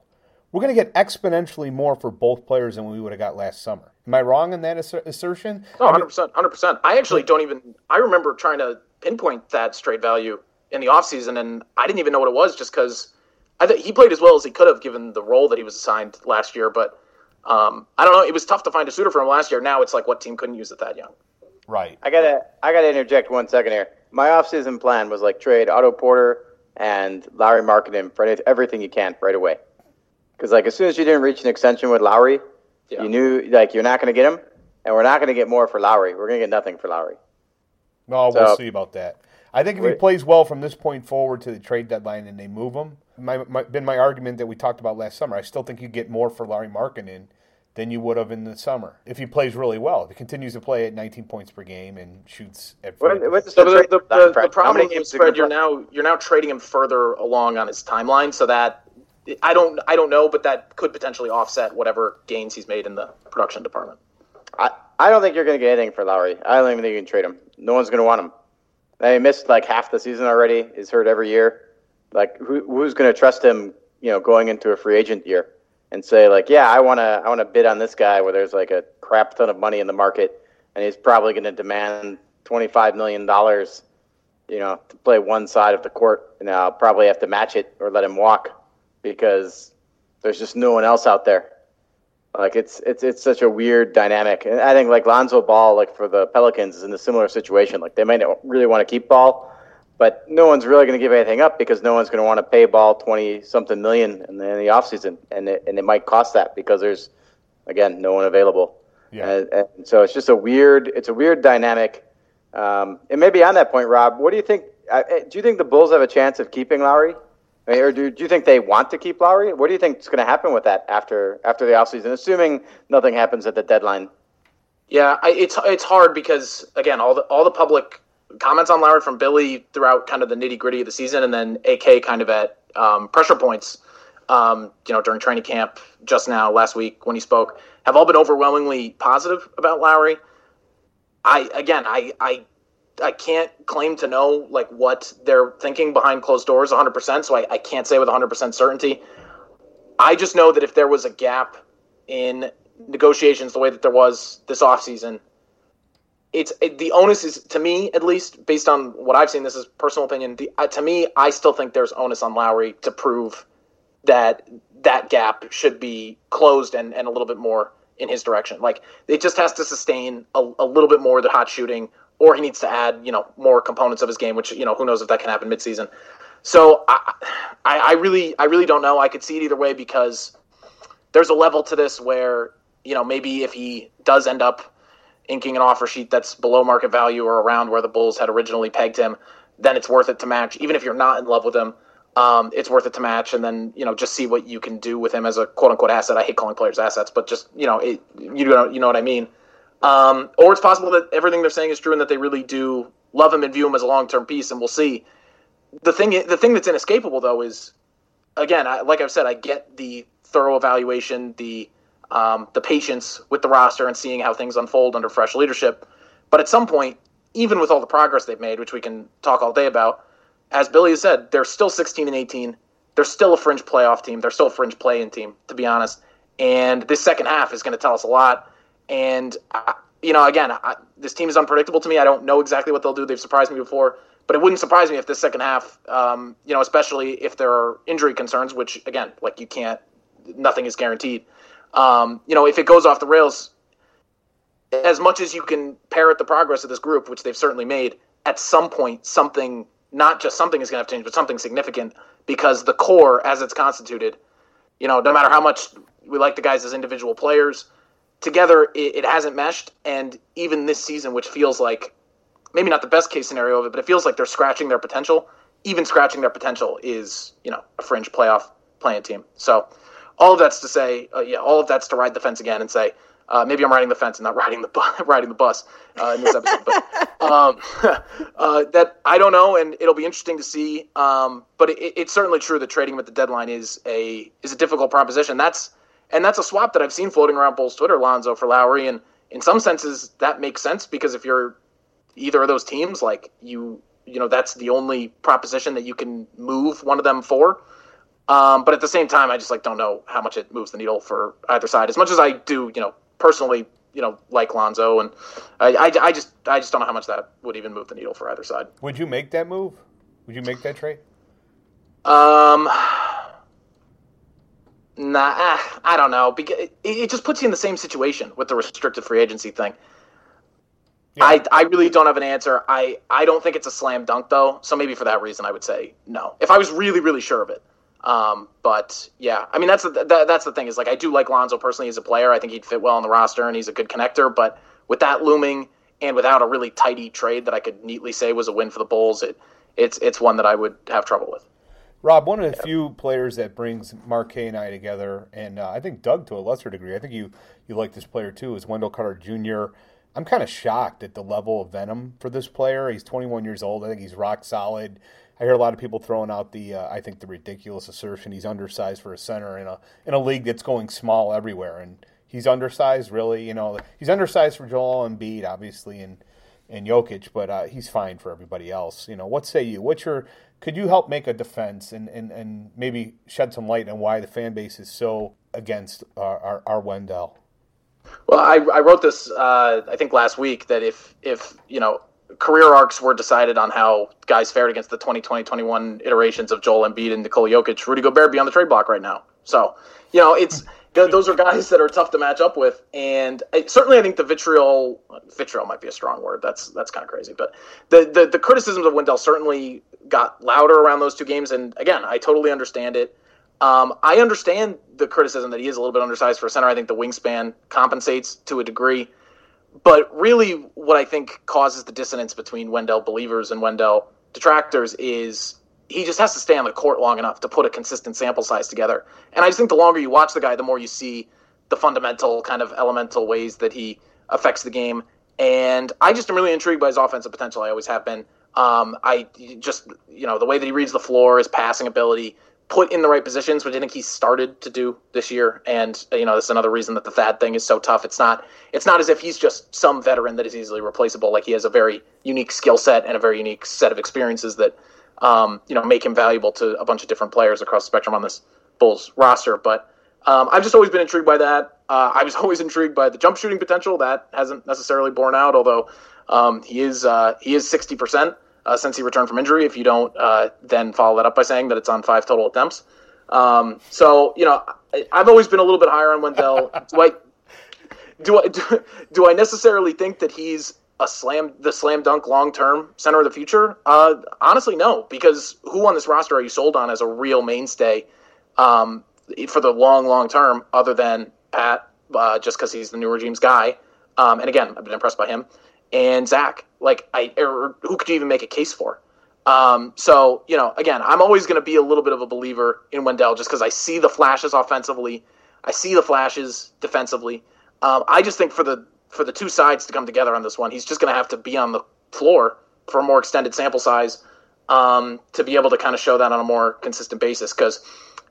we're going to get exponentially more for both players than we would have got last summer. Am I wrong in that assertion?
Oh, 100%. 100%. I actually don't even, I remember trying to pinpoint that straight value in the offseason, and I didn't even know what it was just because I think he played as well as he could have given the role that he was assigned last year. But um, I don't know. It was tough to find a suitor for him last year. Now it's like, what team couldn't use it that young?
Right.
I gotta I gotta interject one second here. My offseason plan was like trade Otto Porter and Lauri Markkanen for everything you can right away. Because like as soon as you didn't reach an extension with Lauri, yeah. you knew like you're not going to get him, and we're not going to get more for Lauri. We're going to get nothing for Lauri.
No, so, we'll see about that. I think if he plays well from this point forward to the trade deadline and they move him, my, my, been my argument that we talked about last summer. I still think you get more for Lauri Markkanen than you would have in the summer if he plays really well. If he continues to play at 19 points per game and shoots at.
so the, the, the, the problem is, Fred, you're now you're now trading him further along on his timeline, so that I don't I don't know, but that could potentially offset whatever gains he's made in the production department.
I, I don't think you're going to get anything for Lauri. I don't even think you can trade him. No one's going to want him. He missed like half the season already. He's hurt every year. Like who, who's going to trust him? You know, going into a free agent year and say like, yeah, I want to I want to bid on this guy where there's like a crap ton of money in the market, and he's probably going to demand twenty five million dollars. You know, to play one side of the court, and I'll probably have to match it or let him walk because there's just no one else out there. Like it's it's it's such a weird dynamic, and I think like Lonzo Ball, like for the Pelicans, is in a similar situation. Like they might not really want to keep Ball, but no one's really going to give anything up because no one's going to want to pay Ball twenty something million in the, in the offseason. and it, and it might cost that because there's again no one available. Yeah. And, and so it's just a weird it's a weird dynamic. Um, and maybe on that point, Rob, what do you think? Uh, do you think the Bulls have a chance of keeping Lauri? Or do, do you think they want to keep Lauri? What do you think is going to happen with that after after the offseason, assuming nothing happens at the deadline?
Yeah, I, it's it's hard because again, all the all the public comments on Lauri from Billy throughout kind of the nitty gritty of the season, and then AK kind of at um, pressure points, um, you know, during training camp just now last week when he spoke, have all been overwhelmingly positive about Lauri. I again, I I I can't claim to know like what they're thinking behind closed doors 100%, so I, I can't say with 100% certainty. I just know that if there was a gap in negotiations the way that there was this offseason, it's it, the onus is to me at least based on what I've seen. This is personal opinion. The, uh, to me, I still think there's onus on Lauri to prove that that gap should be closed and, and a little bit more in his direction. Like it just has to sustain a, a little bit more of the hot shooting, or he needs to add, you know, more components of his game, which you know who knows if that can happen midseason. So I, I, I really, I really don't know. I could see it either way because there's a level to this where you know maybe if he does end up inking an offer sheet that's below market value or around where the Bulls had originally pegged him, then it's worth it to match, even if you're not in love with him. Um, it's worth it to match, and then you know just see what you can do with him as a quote unquote asset. I hate calling players assets, but just you know, it, you know, you know what I mean. Um, or it's possible that everything they're saying is true and that they really do love him and view him as a long term piece, and we'll see. The thing, the thing that's inescapable though is, again, I, like I've said, I get the thorough evaluation, the um, the patience with the roster, and seeing how things unfold under fresh leadership. But at some point, even with all the progress they've made, which we can talk all day about, as Billy has said, they're still 16 and 18. They're still a fringe playoff team. They're still a fringe play-in team, to be honest. And this second half is going to tell us a lot. And uh, you know, again, I, this team is unpredictable to me. I don't know exactly what they'll do. They've surprised me before, but it wouldn't surprise me if this second half, um, you know, especially if there are injury concerns, which again, like you can't, nothing is guaranteed. Um, you know, if it goes off the rails, as much as you can parrot the progress of this group, which they've certainly made, at some point, something, not just something is going to have to change, but something significant, because the core, as it's constituted, you know, no matter how much we like the guys as individual players, together it, it hasn't meshed. And even this season, which feels like maybe not the best case scenario of it, but it feels like they're scratching their potential. Even scratching their potential is, you know, a fringe playoff playing team. So all of that's to say, uh, yeah, all of that's to ride the fence again and say, uh, maybe I'm riding the fence and not [laughs] riding the bu- riding the bus uh, in this episode. but [laughs] um, [laughs] uh, that I don't know, and it'll be interesting to see. Um, but it, it's certainly true that trading with the deadline is a is a difficult proposition. That's and that's a swap that I've seen floating around Bulls Twitter, Lonzo for Lauri, and in some senses that makes sense because if you're either of those teams, like you you know that's the only proposition that you can move one of them for. Um, but at the same time, I just like don't know how much it moves the needle for either side. As much as I do, you know, personally, you know, like Lonzo, and I, I, I just I just don't know how much that would even move the needle for either side.
Would you make that move? Would you make that trade?
Um, nah, I don't know. Because it, it just puts you in the same situation with the restricted free agency thing. Yeah. I, I really don't have an answer. I, I don't think it's a slam dunk though. So maybe for that reason, I would say no. If I was really really sure of it, um, but yeah, I mean that's the that, that's the thing is like I do like Lonzo personally as a player. I think he'd fit well on the roster and he's a good connector. But with that looming and without a really tidy trade that I could neatly say was a win for the Bulls, it it's it's one that I would have trouble with.
Rob, one of the yeah. few players that brings Mark K and I together, and uh, I think Doug to a lesser degree. I think you you like this player too. Is Wendell Carter Jr. I'm kind of shocked at the level of venom for this player. He's 21 years old. I think he's rock solid. I hear a lot of people throwing out the, uh, I think the ridiculous assertion he's undersized for a center in a in a league that's going small everywhere, and he's undersized. Really, you know, he's undersized for Joel Embiid, obviously, and and Jokic, but uh, he's fine for everybody else. You know, what say you? What's your could you help make a defense and, and, and maybe shed some light on why the fan base is so against our, our, our Wendell?
Well, I, I wrote this uh, I think last week that if if you know career arcs were decided on how guys fared against the 2020-21 iterations of Joel Embiid and Nikola Jokic, Rudy Gobert be on the trade block right now. So you know it's those are guys that are tough to match up with, and certainly I think the vitriol vitriol might be a strong word. That's that's kind of crazy, but the, the the criticisms of Wendell certainly got louder around those two games, and again, I totally understand it. Um, I understand the criticism that he is a little bit undersized for a center. I think the wingspan compensates to a degree, but really, what I think causes the dissonance between Wendell believers and Wendell detractors is he just has to stay on the court long enough to put a consistent sample size together. And I just think the longer you watch the guy, the more you see the fundamental kind of elemental ways that he affects the game. And I just am really intrigued by his offensive potential. I always have been. Um, I just, you know, the way that he reads the floor, his passing ability, put in the right positions, which I think he started to do this year. And you know, that's another reason that the Thad thing is so tough. It's not it's not as if he's just some veteran that is easily replaceable. Like he has a very unique skill set and a very unique set of experiences that um, you know make him valuable to a bunch of different players across the spectrum on this Bulls roster. But um, I've just always been intrigued by that. Uh, I was [laughs] always intrigued by the jump shooting potential. That hasn't necessarily borne out, although um, he is uh, he is sixty percent uh, since he returned from injury. If you don't uh, then follow that up by saying that it's on five total attempts. Um, so you know, I, have always been a little bit higher on Wendell. do I [laughs] do do, [laughs] do I necessarily think that he's a slam the slam dunk long term center of the future? Uh, honestly, no, because who on this roster are you sold on as a real mainstay um, for the long long term, other than Pat, uh, just because he's the new regime's guy? Um, and again, I've been impressed by him and Zach. Like, I or who could you even make a case for? Um, so you know, again, I'm always going to be a little bit of a believer in Wendell just because I see the flashes offensively, I see the flashes defensively. Um, I just think for the for the two sides to come together on this one, he's just going to have to be on the floor for a more extended sample size um, to be able to kind of show that on a more consistent basis. Because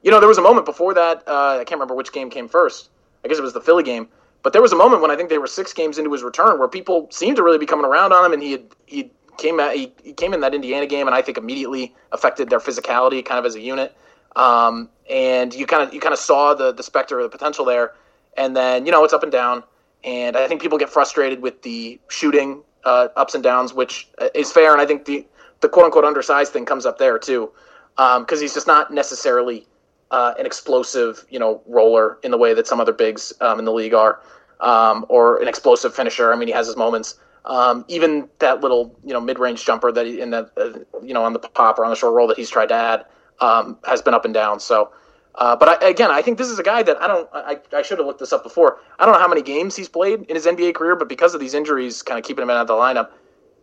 you know, there was a moment before that. Uh, I can't remember which game came first. I guess it was the Philly game but there was a moment when I think they were six games into his return where people seemed to really be coming around on him, and he had, he came at, he, he came in that Indiana game, and I think immediately affected their physicality, kind of as a unit. Um, and you kind of you kind of saw the the specter of the potential there, and then you know it's up and down, and I think people get frustrated with the shooting uh, ups and downs, which is fair, and I think the the quote unquote undersized thing comes up there too, because um, he's just not necessarily uh, an explosive, you know, roller in the way that some other bigs um, in the league are, um, or an explosive finisher. I mean, he has his moments. Um, even that little, you know, mid-range jumper that he, in that, uh, you know, on the pop or on the short roll that he's tried to add um, has been up and down. So, uh, but I, again, I think this is a guy that I don't. I, I should have looked this up before. I don't know how many games he's played in his NBA career, but because of these injuries, kind of keeping him out of the lineup,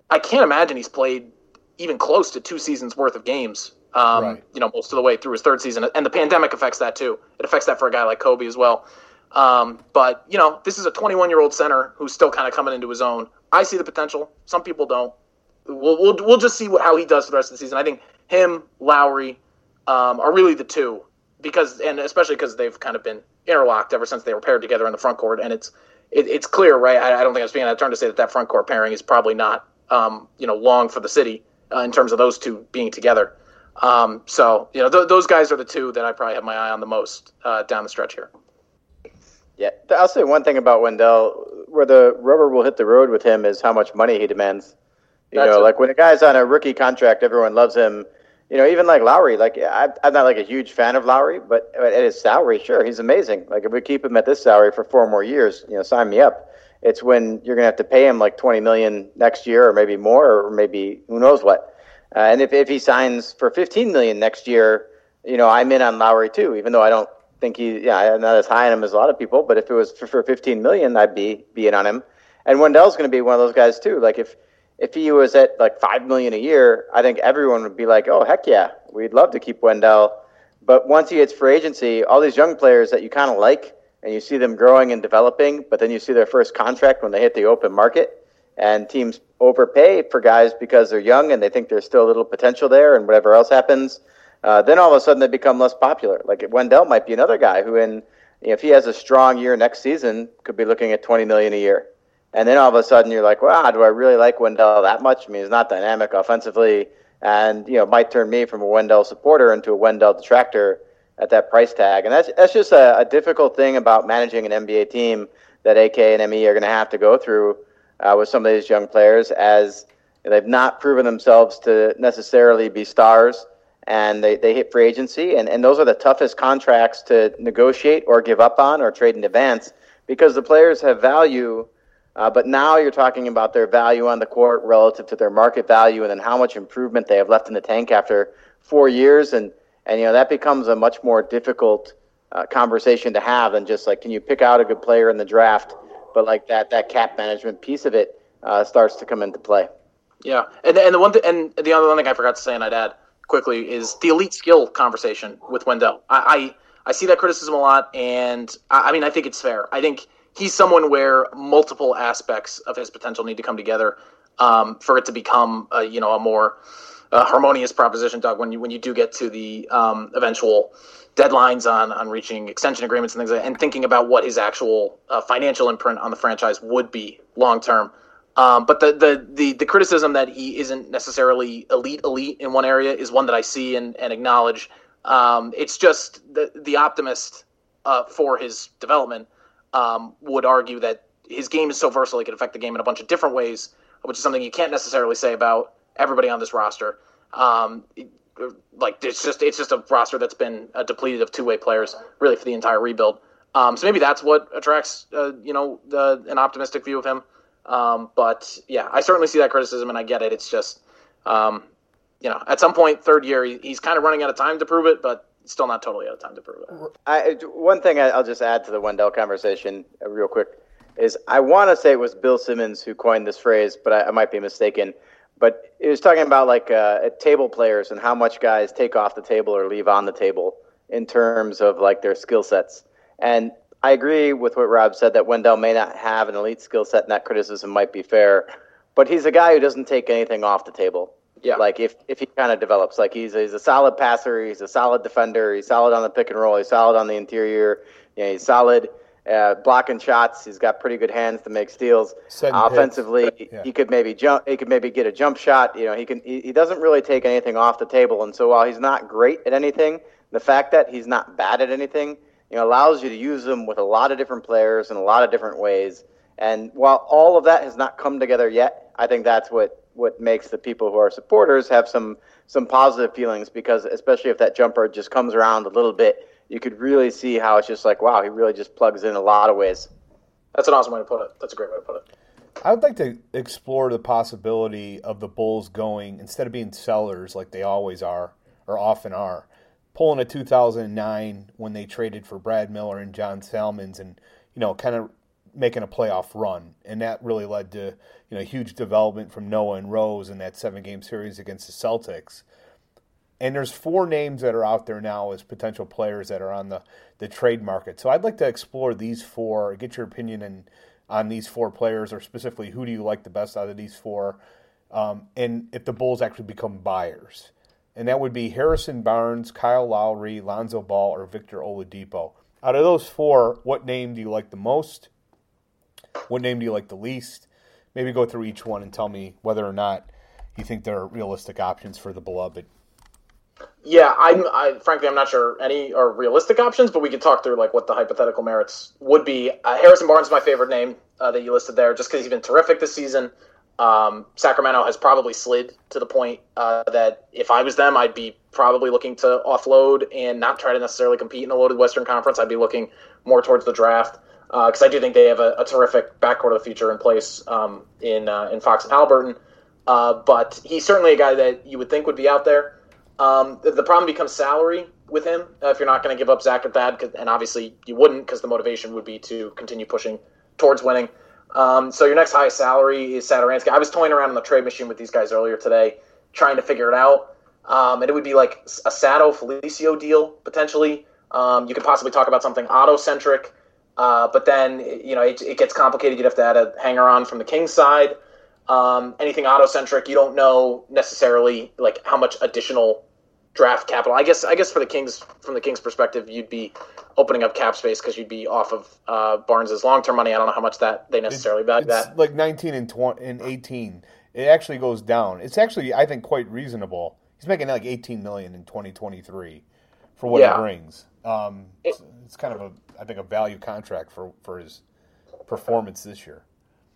I can't imagine he's played even close to two seasons worth of games um, right. you know, most of the way through his third season. And the pandemic affects that too. It affects that for a guy like Coby as well. Um, but, you know, this is a 21 year old center who's still kind of coming into his own. I see the potential. Some people don't. We'll, we'll, we'll just see what, how he does for the rest of the season. I think him, Lauri, um, are really the two because, and especially because they've kind of been interlocked ever since they were paired together in the front court. And it's, it, it's clear, right? I, I, don't think I'm speaking out of turn to say that that front court pairing is probably not, um, you know, long for the city uh, in terms of those two being together. Um, so you know, th- those guys are the two that I probably have my eye on the most uh, down the stretch here.
Yeah, I'll say one thing about Wendell: where the rubber will hit the road with him is how much money he demands. You That's know, like when a guy's on a rookie contract, everyone loves him. You know, even like Lauri, like I, I'm not like a huge fan of Lauri, but at his salary, sure, he's amazing. Like if we keep him at this salary for four more years, you know, sign me up. It's when you're gonna have to pay him like 20 million next year, or maybe more, or maybe who knows what. Uh, and if, if he signs for 15 million next year, you know, I'm in on Lauri too, even though I don't think he, yeah, I'm not as high on him as a lot of people, but if it was for, for 15 million, I'd be, be in on him. And Wendell's going to be one of those guys too. Like if, if he was at like 5 million a year, I think everyone would be like, oh, heck yeah, we'd love to keep Wendell. But once he hits free agency, all these young players that you kind of like, and you see them growing and developing, but then you see their first contract when they hit the open market, and teams overpay for guys because they're young and they think there's still a little potential there, and whatever else happens, uh, then all of a sudden they become less popular. Like Wendell might be another guy who, in you know, if he has a strong year next season, could be looking at 20 million a year. And then all of a sudden you're like, wow, do I really like Wendell that much? I mean, he's not dynamic offensively, and you know might turn me from a Wendell supporter into a Wendell detractor at that price tag. And that's that's just a, a difficult thing about managing an NBA team that AK and ME are going to have to go through uh, with some of these young players as they've not proven themselves to necessarily be stars and they, they hit free agency and, and those are the toughest contracts to negotiate or give up on or trade in advance because the players have value uh, but now you're talking about their value on the court relative to their market value and then how much improvement they have left in the tank after four years. And and you know that becomes a much more difficult uh, conversation to have than just like can you pick out a good player in the draft? But like that that cap management piece of it uh, starts to come into play.
Yeah. And, and the one th- and the other thing i forgot to say and i'd add quickly is the elite skill conversation with wendell. I i, I see that criticism a lot and I, I mean i think it's fair. I think he's someone where multiple aspects of his potential need to come together um, for it to become a, you know a more uh, harmonious proposition, Doug. When you when you do get to the um, eventual deadlines on on reaching extension agreements and things, like that, and thinking about what his actual uh, financial imprint on the franchise would be long term. Um, but the, the, the the criticism that he isn't necessarily elite elite in one area is one that I see and, and acknowledge. Um, it's just the the optimist uh, for his development um, would argue that his game is so versatile he can affect the game in a bunch of different ways, which is something you can't necessarily say about everybody on this roster. Um, like it's just it's just a roster that's been uh, depleted of two way players really for the entire rebuild. Um, so maybe that's what attracts uh, you know the, an optimistic view of him. Um, but yeah, I certainly see that criticism and I get it. It's just um, you know at some point third year he, he's kind of running out of time to prove it, but still not totally out of time to prove it.
I, one thing I'll just add to the Wendell conversation uh, real quick is I want to say it was Bill Simmons who coined this phrase, but I, I might be mistaken. But it was talking about like uh, table players and how much guys take off the table or leave on the table in terms of like their skill sets. And I agree with what Rob said that Wendell may not have an elite skill set, and that criticism might be fair. But he's a guy who doesn't take anything off the table. Yeah. Like if, if he kind of develops, like he's he's a solid passer, he's a solid defender, he's solid on the pick and roll, he's solid on the interior, you know, he's solid uh, blocking shots. He's got pretty good hands to make steals. Offensively, yeah. he could maybe jump. He could maybe get a jump shot. You know, he can. He, he doesn't really take anything off the table. And so while he's not great at anything, the fact that he's not bad at anything, you know, allows you to use him with a lot of different players in a lot of different ways. And while all of that has not come together yet, I think that's what what makes the people who are supporters have some some positive feelings because especially if that jumper just comes around a little bit you could really see how it's just like, wow, he really just plugs in a lot of ways.
That's an awesome way to put it. That's a great way to put it.
I would like to explore the possibility of the Bulls going instead of being sellers like they always are or often are, pulling a 2009 when they traded for Brad Miller and John Salmons, and you know, kind of making a playoff run, and that really led to you know huge development from Noah and Rose in that seven game series against the Celtics and there's four names that are out there now as potential players that are on the, the trade market. So I'd like to explore these four, get your opinion on, on these four players, or specifically who do you like the best out of these four, um, and if the Bulls actually become buyers. And that would be Harrison Barnes, Kyle Lowry, Lonzo Ball, or Victor Oladipo. Out of those four, what name do you like the most? What name do you like the least? Maybe go through each one and tell me whether or not you think there are realistic options for the beloved.
Yeah, I'm. I, frankly, I'm not sure any are realistic options, but we could talk through like what the hypothetical merits would be. Uh, Harrison Barnes is my favorite name uh, that you listed there, just because he's been terrific this season. Um, Sacramento has probably slid to the point uh, that if I was them, I'd be probably looking to offload and not try to necessarily compete in a loaded Western Conference. I'd be looking more towards the draft because uh, I do think they have a, a, terrific backcourt of the future in place um, in uh, in Fox and Halliburton. Uh, but he's certainly a guy that you would think would be out there. Um, the, the, problem becomes salary with him if you're not going to give up Zach at that, and obviously you wouldn't because the motivation would be to continue pushing towards winning. Um, so your next highest salary is Satoransky. I was toying around on the trade machine with these guys earlier today, trying to figure it out, um, and it would be like a Sato Felicio deal potentially. Um, you could possibly talk about something Otto centric, uh, but then you know it, it, gets complicated. You'd have to add a hanger on from the Kings side. Um, anything Otto centric, you don't know necessarily like how much additional draft capital. I guess I guess for the Kings from the Kings perspective, you'd be opening up cap space because you'd be off of uh, Barnes's long term money. I don't know how much that they necessarily
it's,
value
it's
that.
Like 19 and 20 and 18, it actually goes down. It's actually I think quite reasonable. He's making like 18 million in 2023 for what
Yeah.
he brings. Um, it's kind of a I think a value contract for for his performance this year.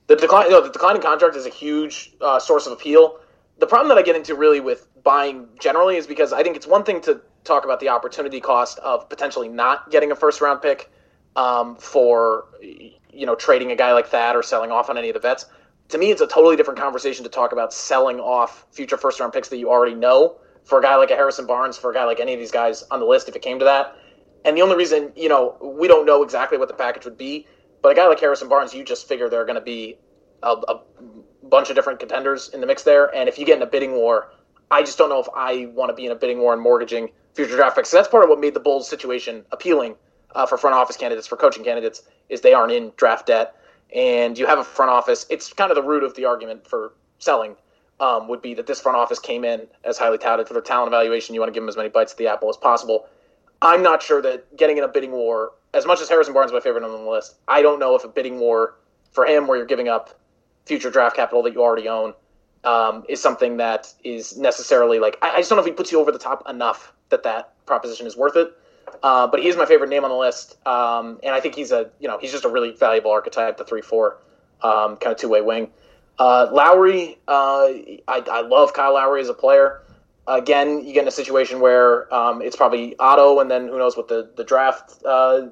the decline, no, the declining contract is a huge uh, source of appeal. The problem that I get into really with buying generally is because I think it's one thing to talk about the opportunity cost of potentially not getting a first round pick um, for you know trading a guy like that or selling off on any of the vets. To me, it's a totally different conversation to talk about selling off future first round picks that you already know for a guy like a Harrison Barnes, for a guy like any of these guys on the list, if it came to that. And the only reason, you know, we don't know exactly what the package would be, but a guy like Harrison Barnes, you just figure there are going to be a, a bunch of different contenders in the mix there. And if you get in a bidding war, I just don't know if I want to be in a bidding war and mortgaging future draft picks. So that's part of what made the Bulls situation appealing uh, for front office candidates, for coaching candidates, is they aren't in draft debt. And you have a front office. It's kind of the root of the argument for selling. Um, would be that this front office came in as highly touted for their talent evaluation. You want to give them as many bites at the apple as possible. I'm not sure that getting in a bidding war, as much as Harrison Barnes is my favorite on the list, I don't know if a bidding war for him, where you're giving up future draft capital that you already own, um, is something that is necessarily like. I, I just don't know if he puts you over the top enough that that proposition is worth it. Uh, but he is my favorite name on the list, um, and I think he's a you know he's just a really valuable archetype, the three four um, kind of two way wing. Uh, Lowry, uh, I, I love Kyle Lowry as a player again, you get in a situation where um, it's probably Otto, and then who knows what the the draft uh.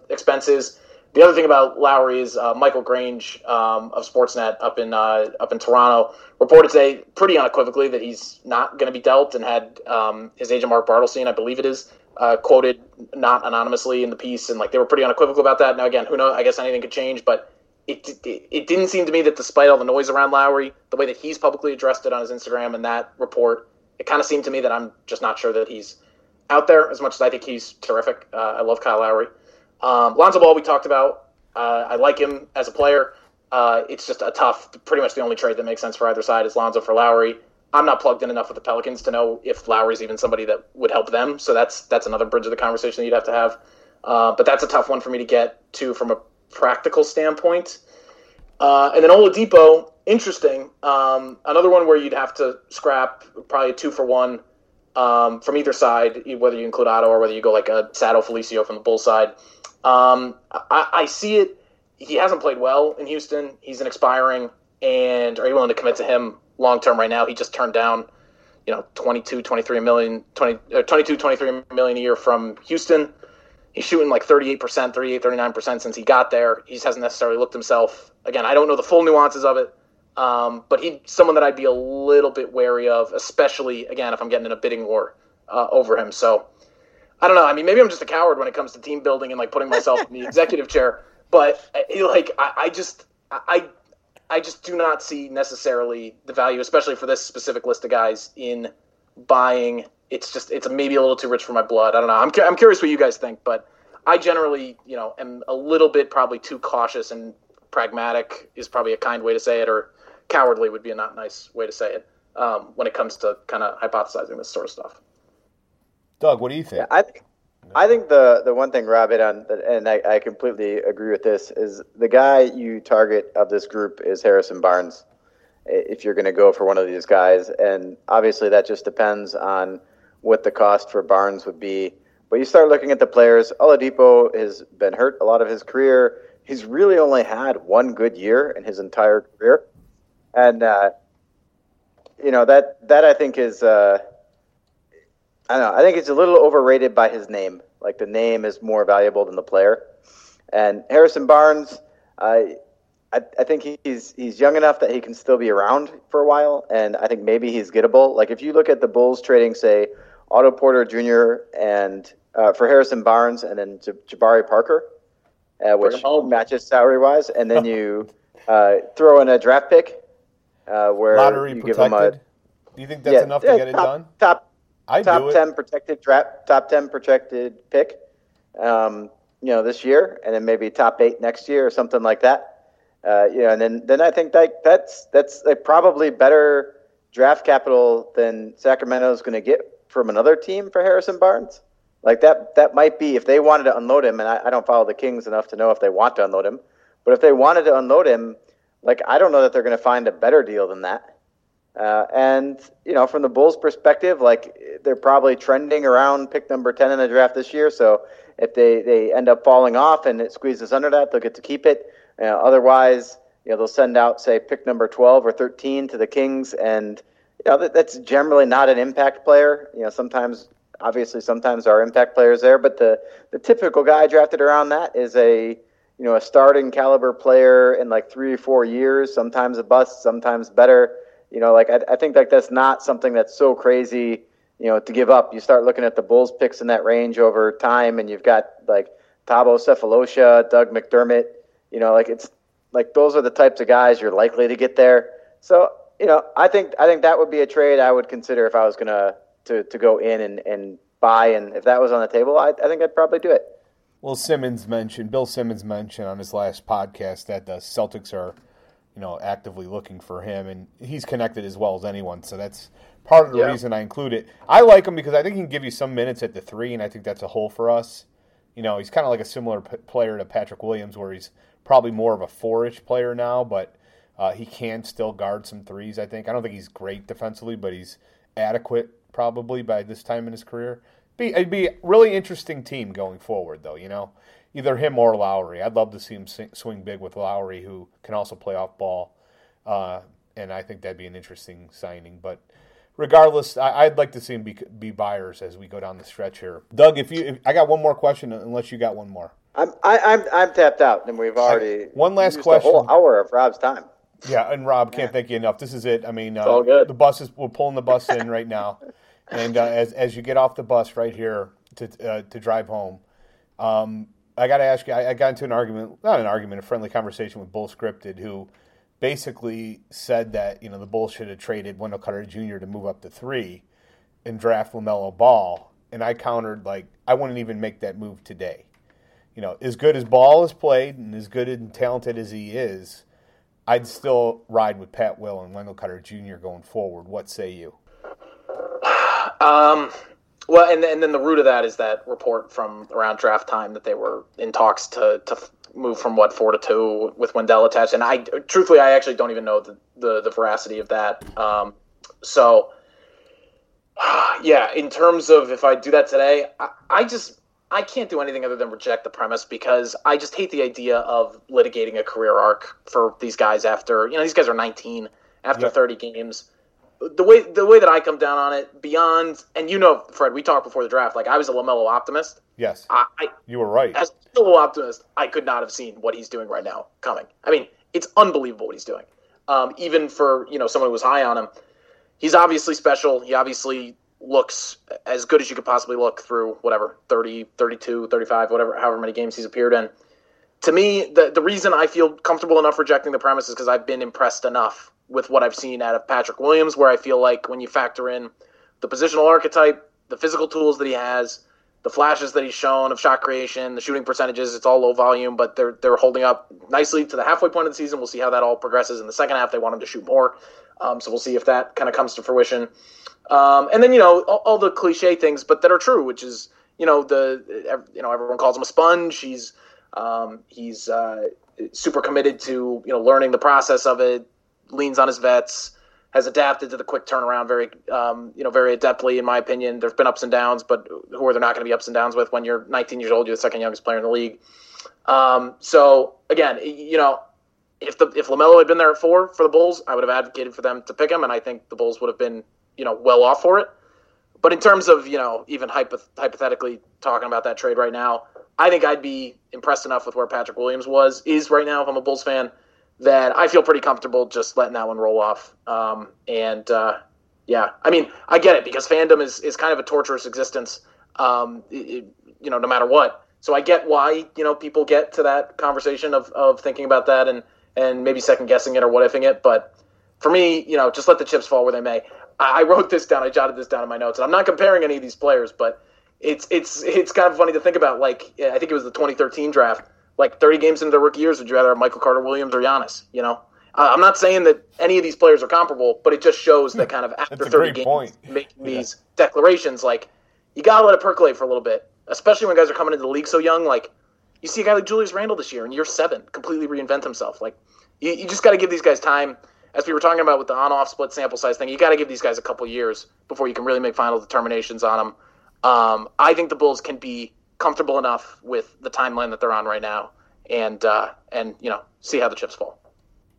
The other thing about Lowry is uh, Michael Grange um, of Sportsnet up in uh, up in Toronto reported today pretty unequivocally that he's not going to be dealt, and had um, his agent Mark Bartelstein, I believe it is, uh, quoted not anonymously in the piece, and like they were pretty unequivocal about that. Now again, who knows? I guess anything could change, but. It, it, it didn't seem to me that despite all the noise around Lowry, the way that he's publicly addressed it on his Instagram and that report, it kind of seemed to me that I'm just not sure that he's out there as much as I think he's terrific. Uh, I love Kyle Lowry. Um, Lonzo Ball, we talked about. Uh, I like him as a player. Uh, it's just a tough, pretty much the only trade that makes sense for either side is Lonzo for Lauri. I'm not plugged in enough with the Pelicans to know if Lauri's even somebody that would help them. So that's that's another bridge of the conversation that you'd have to have. Uh, but that's a tough one for me to get to from a practical standpoint. Uh, and then Oladipo, interesting. Um, another one where you'd have to scrap probably a two for one um, from either side, whether you include Otto or whether you go like a Sato Felicio from the Bull side. Um, I, I see it. He hasn't played well in Houston. He's an expiring, and are you willing to commit to him long term right now? He just turned down, you know, 22, 23 million, 20, uh, 22, 23 million a year from Houston. He's shooting like 38%, 38, 39% since he got there. He just hasn't necessarily looked himself. Again, I don't know the full nuances of it. Um, but he's someone that I'd be a little bit wary of, especially again if I'm getting in a bidding war uh, over him. So I don't know. I mean, maybe I'm just a coward when it comes to team building and like putting myself in the [laughs] executive chair. But uh, like, I, I just, I, I just do not see necessarily the value, especially for this specific list of guys, in buying. It's just, it's maybe a little too rich for my blood. I don't know. I'm, I'm curious what you guys think, but I generally, you know, am a little bit probably too cautious and pragmatic is probably a kind way to say it, or cowardly would be a not nice way to say it um, when it comes to kind of hypothesizing this sort of stuff.
Doug, what do you think?
I think I think the the one thing Rob hit on, and I, I completely agree with this, is the guy you target of this group is Harrison Barnes. If you're going to go for one of these guys, and obviously that just depends on what the cost for Barnes would be. But you start looking at the players. Oladipo has been hurt a lot of his career. He's really only had one good year in his entire career, and uh, you know that that I think is. Uh, I don't know. I think it's a little overrated by his name. Like the name is more valuable than the player. And Harrison Barnes, I, I, I think he's he's young enough that he can still be around for a while, and I think maybe he's gettable. Like if you look at the Bulls trading, say Otto Porter Jr. and uh, for Harrison Barnes, and then J- Jabari Parker, uh, which matches salary wise, and then [laughs] you uh, throw in a draft pick uh, where
Lottery
you give him a.
Do you think that's enough to
yeah,
get it done?
Top
I
top
do it.
ten protected draft, top ten protected pick, um, you know, this year, and then maybe top eight next year or something like that. Uh, you know, and then then I think that that's that's like probably better draft capital than Sacramento is going to get from another team for Harrison Barnes. Like that that might be if they wanted to unload him, and I, I don't follow the Kings enough to know if they want to unload him. But if they wanted to unload him, like I don't know that they're going to find a better deal than that. Uh, and you know, from the Bulls' perspective, like they're probably trending around pick number ten in the draft this year. So if they, they end up falling off and it squeezes under that, they'll get to keep it. Uh, otherwise, you know, they'll send out say pick number twelve or thirteen to the Kings, and you know that, that's generally not an impact player. You know, sometimes obviously sometimes are impact players there, but the the typical guy drafted around that is a you know a starting caliber player in like three or four years, sometimes a bust, sometimes better you know, like I, I think like that's not something that's so crazy, you know, to give up. You start looking at the Bulls picks in that range over time, and you've got like Thabo Sefolosha, Doug McDermott. You know, like it's like those are the types of guys you're likely to get there. So you know, I think I think that would be a trade I would consider if I was gonna to, to go in and, and buy, and if that was on the table, I, I think I'd probably do it.
Well, Simmons mentioned Bill Simmons mentioned on his last podcast that the Celtics are you know, actively looking for him, and he's connected as well as anyone. So that's part of the yeah. reason I include it. I like him because I think he can give you some minutes at the three, and I think that's a hole for us. You know, he's kind of like a similar p- player to Patrick Williams, where he's probably more of a four-ish player now, but uh, he can still guard some threes. I think. I don't think he's great defensively, but he's adequate probably by this time in his career. Be, it'd be a really interesting team going forward, though. You know, either him or Lowry. I'd love to see him swing big with Lowry, who can also play off ball, uh, and I think that'd be an interesting signing. But regardless, I, would like to see him be, be buyers as we go down the stretch here. Doug, if you, if, I got one more question, unless you got one more.
I'm I, am i am i am tapped out, and we've already
I, one last question.
A whole hour of Rob's time.
Yeah, and Rob can't yeah. thank you enough. This is it. I mean,
uh, all good.
The bus is we're pulling the bus in right now, [laughs] and uh, as as you get off the bus right here to uh, to drive home, um, I got to ask you. I, I, got into an argument, not an argument, a friendly conversation with Bull Scripted, who basically said that you know the Bulls should have traded Wendell Carter Jr. to move up to three and draft LaMelo Ball, and I countered like I wouldn't even make that move today. You know, as good as Ball has played and as good and talented as he is, I'd still ride with Pat Will and Wendell Carter Jr. going forward. What say you?
Um, well, and and then the root of that is that report from around draft time that they were in talks to to move from what four to two with Wendell attached. And I truthfully, I actually don't even know the the, the veracity of that. Um, so [sighs] yeah, in terms of if I do that today, I, I just I can't do anything other than reject the premise because I just hate the idea of litigating a career arc for these guys after you know these guys are 19 after yep. 30 games the way the way that I come down on it, beyond and you know, Fred, we talked before the draft. Like I was a LaMelo optimist.
Yes,
I, I
you were right.
As a LaMelo optimist, I could not have seen what he's doing right now coming. I mean, it's unbelievable what he's doing. Um, even for you know someone who was high on him, he's obviously special. He obviously looks as good as you could possibly look through whatever 30, 32, 35, whatever, however many games he's appeared in. To me, the the reason I feel comfortable enough rejecting the premise is because I've been impressed enough with what I've seen out of Patrick Williams, where I feel like when you factor in the positional archetype, the physical tools that he has, the flashes that he's shown of shot creation, the shooting percentages, it's all low volume, but they're they're holding up nicely to the halfway point of the season. We'll see how that all progresses in the second half. They want him to shoot more, um, so we'll see if that kind of comes to fruition. Um, and then you know all, all, the cliche things, but that are true, which is you know the you know everyone calls him a sponge. He's um, he's uh, super committed to you know learning the process of it, leans on his vets, has adapted to the quick turnaround very, um, you know, very adeptly, in my opinion. There's been ups and downs, but who are there not going to be ups and downs with when you're 19 years old? You're the second youngest player in the league. Um, so again, you know, if the if LaMelo had been there at four for the Bulls, I would have advocated for them to pick him, and I think the Bulls would have been, you know, well off for it. But in terms of you know, even hypoth- hypothetically talking about that trade right now, I think I'd be impressed enough with where Patrick Williams was is right now if I'm a Bulls fan that I feel pretty comfortable just letting that one roll off. Um, and uh, yeah, I mean, I get it because fandom is, is kind of a torturous existence, um, it, you know, no matter what. So I get why, you know, people get to that conversation of, of thinking about that and, and maybe second guessing it or what ifing it. But for me, you know, just let the chips fall where they may. I, I wrote this down. I jotted this down in my notes, and I'm not comparing any of these players, but it's it's it's kind of funny to think about. Like I think it was the 2013 draft like 30 games into their rookie years, would you rather have Michael Carter Williams or Giannis? You know, Uh, I'm not saying that any of these players are comparable, but it just shows that kind of after 30 games, point. making yeah. these declarations, like you gotta let it percolate for a little bit, especially when guys are coming into the league so young. Like you see a guy like Julius Randle this year in year seven completely reinvent himself. Like you, you just got to give these guys time. As we were talking about with the on-off split sample size thing, you got to give these guys a couple years before you can really make final determinations on them. Um, I think the Bulls can be comfortable enough with the timeline that they're on right now, and uh, and you know see how the chips fall.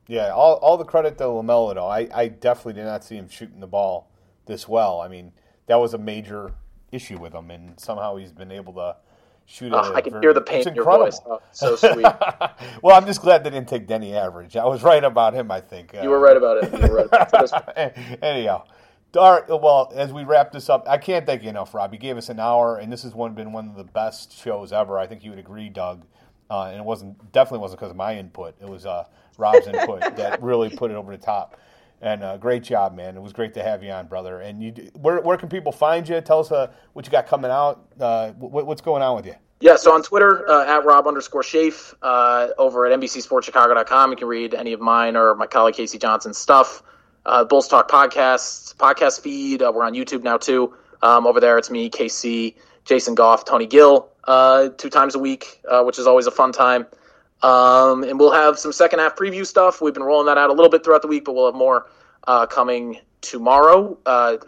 Yeah, all, all the credit to LaMelo though. I, I definitely did not see him shooting the ball this well. I mean, that was a major issue with him, and somehow he's been able to shoot
uh, I can very, hear the pain in your voice. Oh, so sweet. [laughs]
well, I'm just glad they didn't take Deni Avdija. I was right about him. I think
you were right about it. You were right. [laughs] [laughs]
Anyhow. Dark, well, as we wrap this up, I can't thank you enough, Rob. You gave us an hour, and this has one been one of the best shows ever. I think you would agree, Doug. Uh, and it wasn't definitely wasn't because of my input. It was uh, Rob's input [laughs] that really put it over the top. And uh, great job, man. It was great to have you on, brother. And you, where, where can people find you? Tell us uh, what you got coming out. Uh, what, what's going on with you?
Yeah, so on Twitter, uh, at Rob underscore Shafe, uh, over at NBCSportsChicago.com, you can read any of mine or my colleague KC Johnson's stuff. Uh, Bulls Talk podcasts, podcast feed. Uh, we're on YouTube now, too. Um, over there, it's me, KC, Jason Goff, Tony Gill, uh, two times a week, uh, which is always a fun time. Um, and we'll have some second half preview stuff. We've been rolling that out a little bit throughout the week, but we'll have more coming tomorrow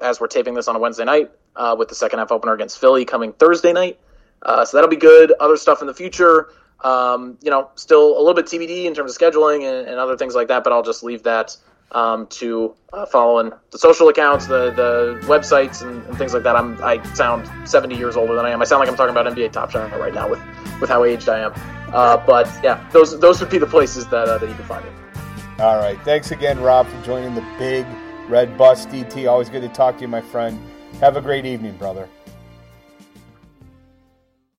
as we're taping this on a Wednesday night with the second half opener against Philly coming Thursday night. Uh, so that'll be good. Other stuff in the future, um, you know, still a little bit TBD in terms of scheduling and, and other things like that. But I'll just leave that um, to uh, following the social accounts, the the websites, and, and, things like that. I'm I sound 70 years older than I am. I sound like I'm talking about NBA Top Shot right now with with how aged I am. Uh, but yeah, those those would be the places that uh, that you can find it.
All right, thanks again, Rob, for joining the Big Red Bus DT. Always good to talk to you, my friend. Have a great evening, brother.